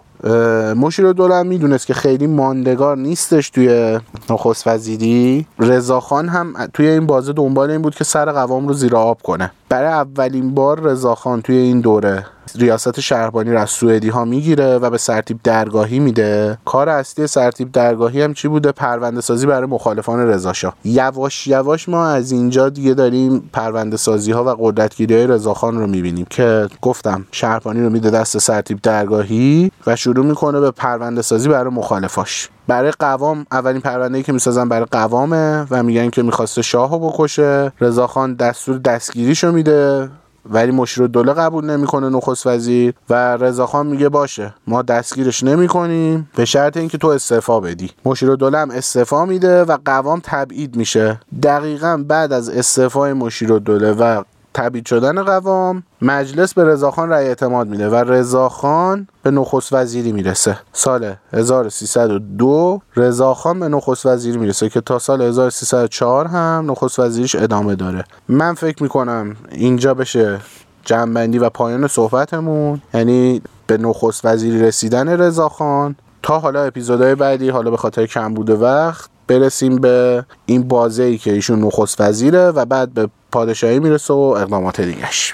D: مشیر دوله هم می‌دونست که خیلی ماندگار نیستش توی نخست وزیری. رضاخان هم توی این بازه دنبال این بود که سر قوام رو زیر آب کنه. برای اولین بار رضاخان توی این دوره ریاست شهربانی رو از سوئدی ها می‌گیره و به سرتیب درگاهی میده. کار اصلی سرتیب درگاهی هم چی بوده؟ پرونده سازی برای مخالفان رضاشاه یواش یواش ما از اینجا دیگه داریم پرونده سازی ها و قدرتگیری های رضاخان رو می‌بینیم که گفتم شهربانی رو میده دست سرتیب درگاهی و شروع می‌کنه به پرونده سازی برای مخالفاش. برای قوام اولین پرونده ای که می‌سازن برای قوامه و میگن که می‌خواسته شاه رو بکشه رضاخان دستور دستگیریشو میده ولی مشیر دوله قبول نمی‌کنه نخست وزیر و رضاخان میگه باشه ما دستگیرش نمی‌کنیم. به شرط اینکه تو استعفا بدی. مشیر دوله هم استعفا میده و قوام تبعید میشه. دقیقا بعد از استعفای مشیر دوله و تبعید شدن قوام مجلس به رضاخان رأی اعتماد میده و رضاخان به نخست وزیری می‌رسه. سال 1302 رضاخان به نخست وزیری می‌رسه که تا سال 1304 هم نخست وزیریش ادامه داره. من فکر می‌کنم اینجا بشه جنبندی و پایان صحبتمون. یعنی به نخست وزیری رسیدن رضاخان تا حالا اپیزودهای بعدی حالا به خاطر کم بوده وقت برسیم به این بازه ای که ایشون نخست وزیره و بعد به پادشاهی می‌رسه و اقدامات دیگهش.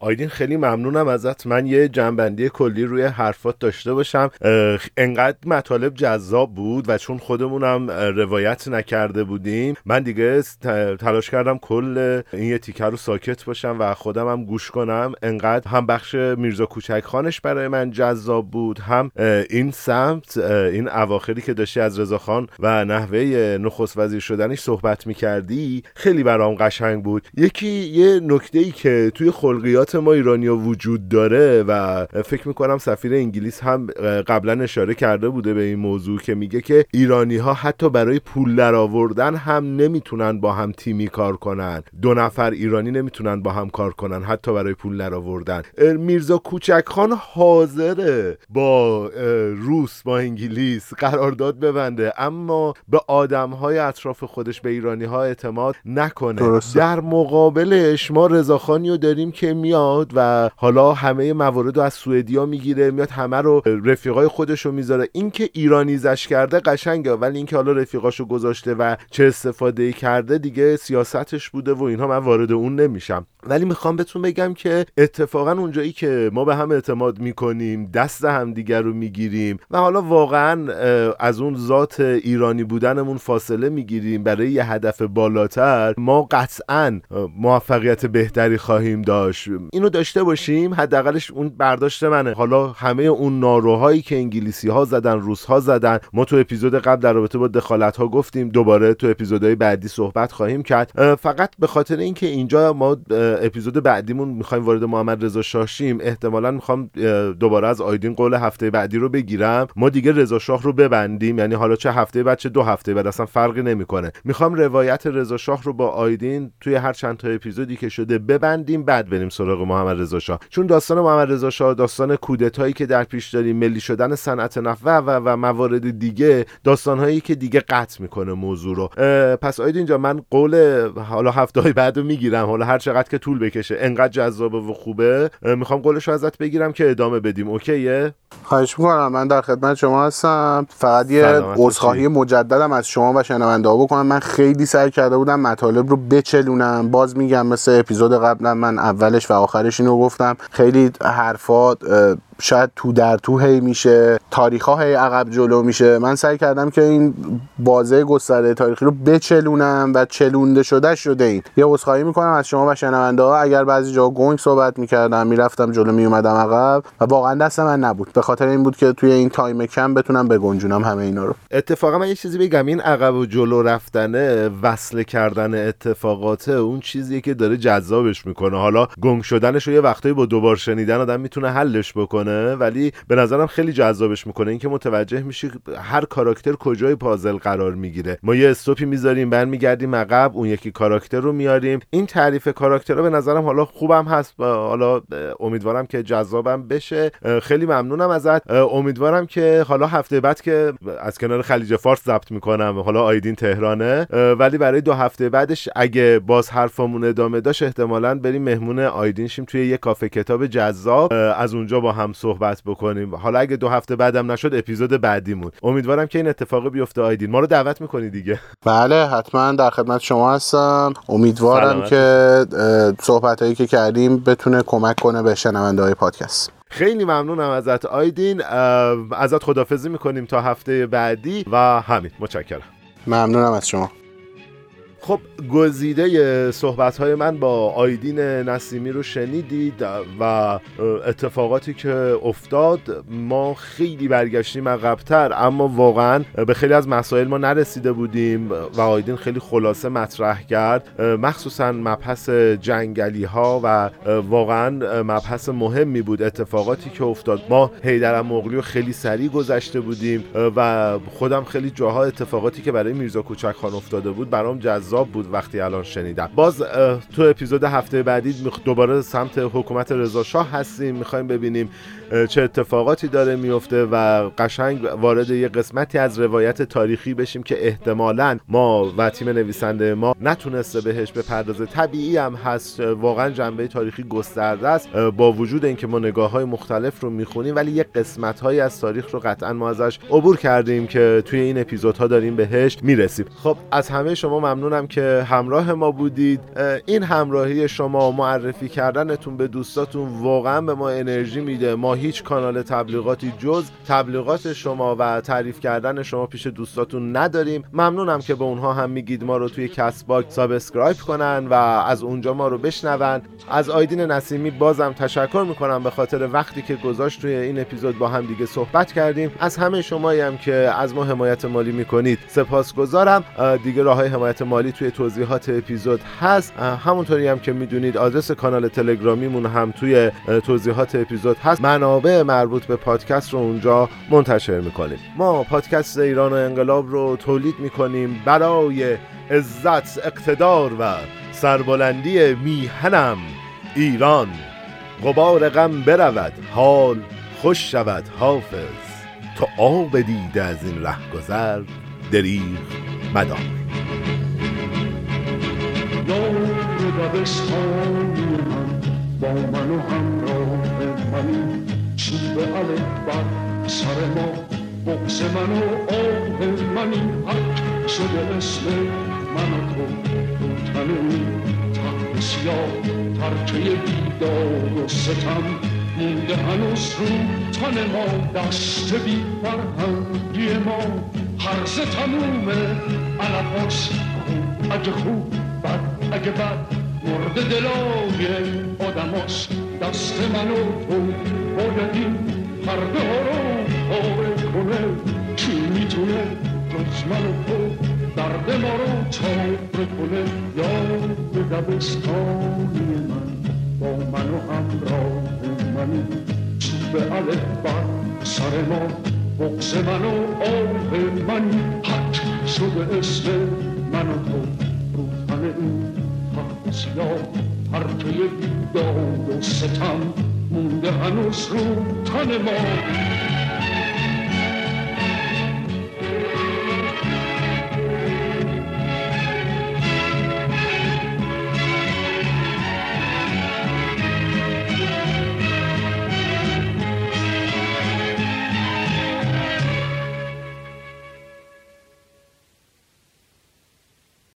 C: آیدین خیلی ممنونم ازت. من یه جنبندی کلی روی حرفات داشته باشم. انقدر مطالب جذاب بود و چون خودمونم روایت نکرده بودیم من دیگه تلاش کردم کل این یه رو ساکت باشم و خودم هم گوش کنم. انقدر هم بخش میرزا کوچک خانش برای من جذاب بود هم این سمت این اواخری که داشتی از رضا خان و نحوه نخست وزیر شدنش صحبت می‌کردی خیلی برام قشنگ بود. یکی یه نکته ای که توی خلقیات ما ایرانیا وجود داره و فکر می‌کنم سفیر انگلیس هم قبلا اشاره کرده بوده به این موضوع که میگه که ایرانی ها حتی برای پول در آوردن هم نمی‌تونن با هم تیمی کار کنن. دو نفر ایرانی نمی‌تونن با هم کار کنن حتی برای پول در آوردن میرزا کوچک خان حاضره با روس با انگلیس قرارداد ببنده اما به آدم های اطراف خودش به ایرانی ها اعتماد نکنه. درسته. در مقابلش ما رضاخانی رو داریم که میاد و حالا همه موارد رو از سوئدیا می‌گیره میاد همه رو رفیقای خودش رو می‌ذاره. اینکه ایرانیزش کرده قشنگه ولی اینکه حالا رفیقاشو گذاشته و چه استفاده کرده دیگه سیاستش بوده و اینها من وارد اون نمیشم. ولی می‌خوام بهتون بگم که اتفاقا اونجایی که ما به هم اعتماد می‌کنیم دست هم دیگر رو می‌گیریم و حالا واقعا از اون ذات ایرانی بودنمون فاصله می‌گیریم. برای یه هدف بالاتر ما قطعا موفقیت بهتری خواهیم داشت. اینو داشته باشیم حداقلش اون برداشت منه. حالا همه اون ناروهایی که انگلیسی ها زدن روس ها زدن ما تو اپیزود قبل در رابطه با دخالت ها گفتیم دوباره تو اپیزودهای بعدی صحبت خواهیم کرد. فقط به خاطر اینکه اینجا ما اپیزود بعدیمون می‌خوایم وارد محمد رضا شاه شیم احتمالا می‌خوام دوباره از آیدین قول هفته بعدی رو بگیرم. ما دیگه رضا شاه رو ببندیم یعنی حالا چه هفته بعد چه دو هفته بعد اصلا فرقی نمی‌کنه. می‌خوام روایت رضا شاه رو با آیدین توی هر چند تا اپیزودی که شده ببندیم بعد بریم سراغ محمد رضا شاه. چون داستان محمد رضا شاه داستان کودتایی که در پیش داریم ملی شدن صنعت نفت و, و و موارد دیگه داستانهایی که دیگه قطع می‌کنه موضوع رو. پس آید اینجا من قول حالا هفته های بعدو می‌گیرم. حالا هر چقدر که طول بکشه. انقدر جذابه و خوبه. می‌خوام قولش رو ازت بگیرم که ادامه بدیم. اوکیه؟
D: خواهش می‌کنم. من در خدمت شما هستم. فقط یه عذرخواهی مجددم از شما و شنونده ها بکنم. من خیلی سعی کرده بودم مطالب رو بچلونم. باز میگم مثل اپیزود قبلا من اولش و آخرش اینو گفتم. خیلی حرفات شاید تو در تو هی میشه تاریخ هی عقب جلو میشه. من سعی کردم که این بازه گسترده تاریخی رو بچلونم و چلونده شده شده این. یه عذرخواهی می‌کنم از شما و شنونده ها. اگر بعضی جا گنگ صحبت می‌کردم می‌رفتم جلو میومدم عقب و واقعا دست من نبود. به خاطر این بود که توی این تایم کم بتونم بگنجونم همه اینا رو.
C: اتفاقا من یه چیزی بگم. این عقب و جلو رفتنه وصل کردن اتفاقات اون چیزیه که داره جذابش می‌کنه. حالا گنگ شدنش رو یه وقتایی با دوبار شنیدن آدم می‌تونه حلش بکنه. ولی به نظرم خیلی جذابش می‌کنه. اینکه متوجه میشی هر کاراکتر کجای پازل قرار می‌گیره. ما یه استوپی می‌ذاریم برمیگردیم عقب اون یکی کاراکتر رو میاریم. این تعریف کاراکتر رو به نظرم حالا خوبم هست حالا امیدوارم که جذابم بشه. خیلی ممنونم ازت. امیدوارم که حالا هفته بعد که از کنار خلیج فارس ضبط می‌کنم حالا آیدین تهرانه. ولی برای دو هفته بعدش اگه باز حرفمون ادامه داشت احتمالا بریم مهمون آیدین شیم توی یه کافه کتاب جذاب. از اونجا با هم صحبت بکنیم. حالا اگه دو هفته بعدم نشد اپیزود بعدیمون. امیدوارم که این اتفاق بیفته آیدین. ما رو دعوت می‌کنی دیگه.
D: بله حتما در خدمت شما هستم. امیدوارم
C: سلامت.
D: که صحبت هایی که کردیم بتونه کمک کنه به شنونده های پادکست.
C: خیلی ممنونم ازت آیدین. ازت خدافزی می‌کنیم تا هفته بعدی. و همین متشکرم.
D: ممنونم از شما.
C: خب گزیده صحبت های من با آیدین نسیمی رو شنیدید و اتفاقاتی که افتاد. ما خیلی برگشتیم عقبتر اما واقعا به خیلی از مسائل ما نرسیده بودیم و آیدین خیلی خلاصه مطرح کرد. مخصوصا مبحث جنگلی ها و واقعا مبحث مهمی بود اتفاقاتی که افتاد. ما حیدر مغلی رو خیلی سریع گذشته بودیم و خودم خیلی جاها اتفاقاتی که برای میرزا کوچک خان افتاده بود برام جذاب بود وقتی الان شنیدم. باز تو اپیزود هفته بعدی دوباره سمت حکومت رضا شاه هستیم. می‌خوایم ببینیم چه اتفاقاتی داره میفته و قشنگ وارد یه قسمتی از روایت تاریخی بشیم که احتمالا ما و تیم نویسنده ما نتونسته بهش بپردازه. طبیعی هم هست. واقعا جنبه تاریخی گسترده است. با وجود اینکه ما نگاه های مختلف رو می‌خونیم ولی یه قسمت هایی از تاریخ رو قطعا ما ازش عبور کردیم که توی این اپیزودها داریم بهش می‌رسیم. خب از همه شما ممنونم که همراه ما بودید. این همراهی شما معرفی کردنتون به دوستاتون واقعا به ما انرژی میده. ما هیچ کانال تبلیغاتی جز تبلیغات شما و تعریف کردن شما پیش دوستاتون نداریم. ممنونم که به اونها هم میگید ما رو توی Castbox subscribe کنن و از اونجا ما رو بشنون. از آیدین نسیمی بازم تشکر می‌کنم به خاطر وقتی که گذاشت توی این اپیزود با هم دیگه صحبت کردیم. از همه شمایی هم که از ما حمایت مالی می‌کنید سپاسگزارم. دیگه راه های حمایت مالی توی توضیحات اپیزود هست. همونطوری هم که می‌دونید آدرس کانال تلگرامیمون هم توی توضیحات اپیزود هست. منابع مربوط به پادکست رو اونجا منتشر می‌کنیم. ما پادکست ایران و انقلاب رو تولید می‌کنیم برای عزت اقتدار و سربلندی میهنم. ایران غبار غم برود حال خوش شود حافظ. تو آب دیده از این رهگذر دریغ مدار.
E: با من و همراه منی چوب الف بر سر ما بغز من و آه منی حق شده اسم من و تو رو تن اون تخت سیاه ترکه بیداد و ستم مونده هنوز رو تن ما دست بی فرهنگی ما هرز تمومه علفاش خوب اگه خوب بد اگه بد مرد دلای آدماش دست من و تو باید این پرده ها رو پاره کنه کی می‌تونه جز من و تو درد ما رو چاره کنه یاد دبستانی من با من و همراه منی چوب الف بر سر ما بغز من و آه منی حق شده اسم من و تو رو تن این تخت سیاه پرچه بیداد و ستم مونده هنوز رو تن ما.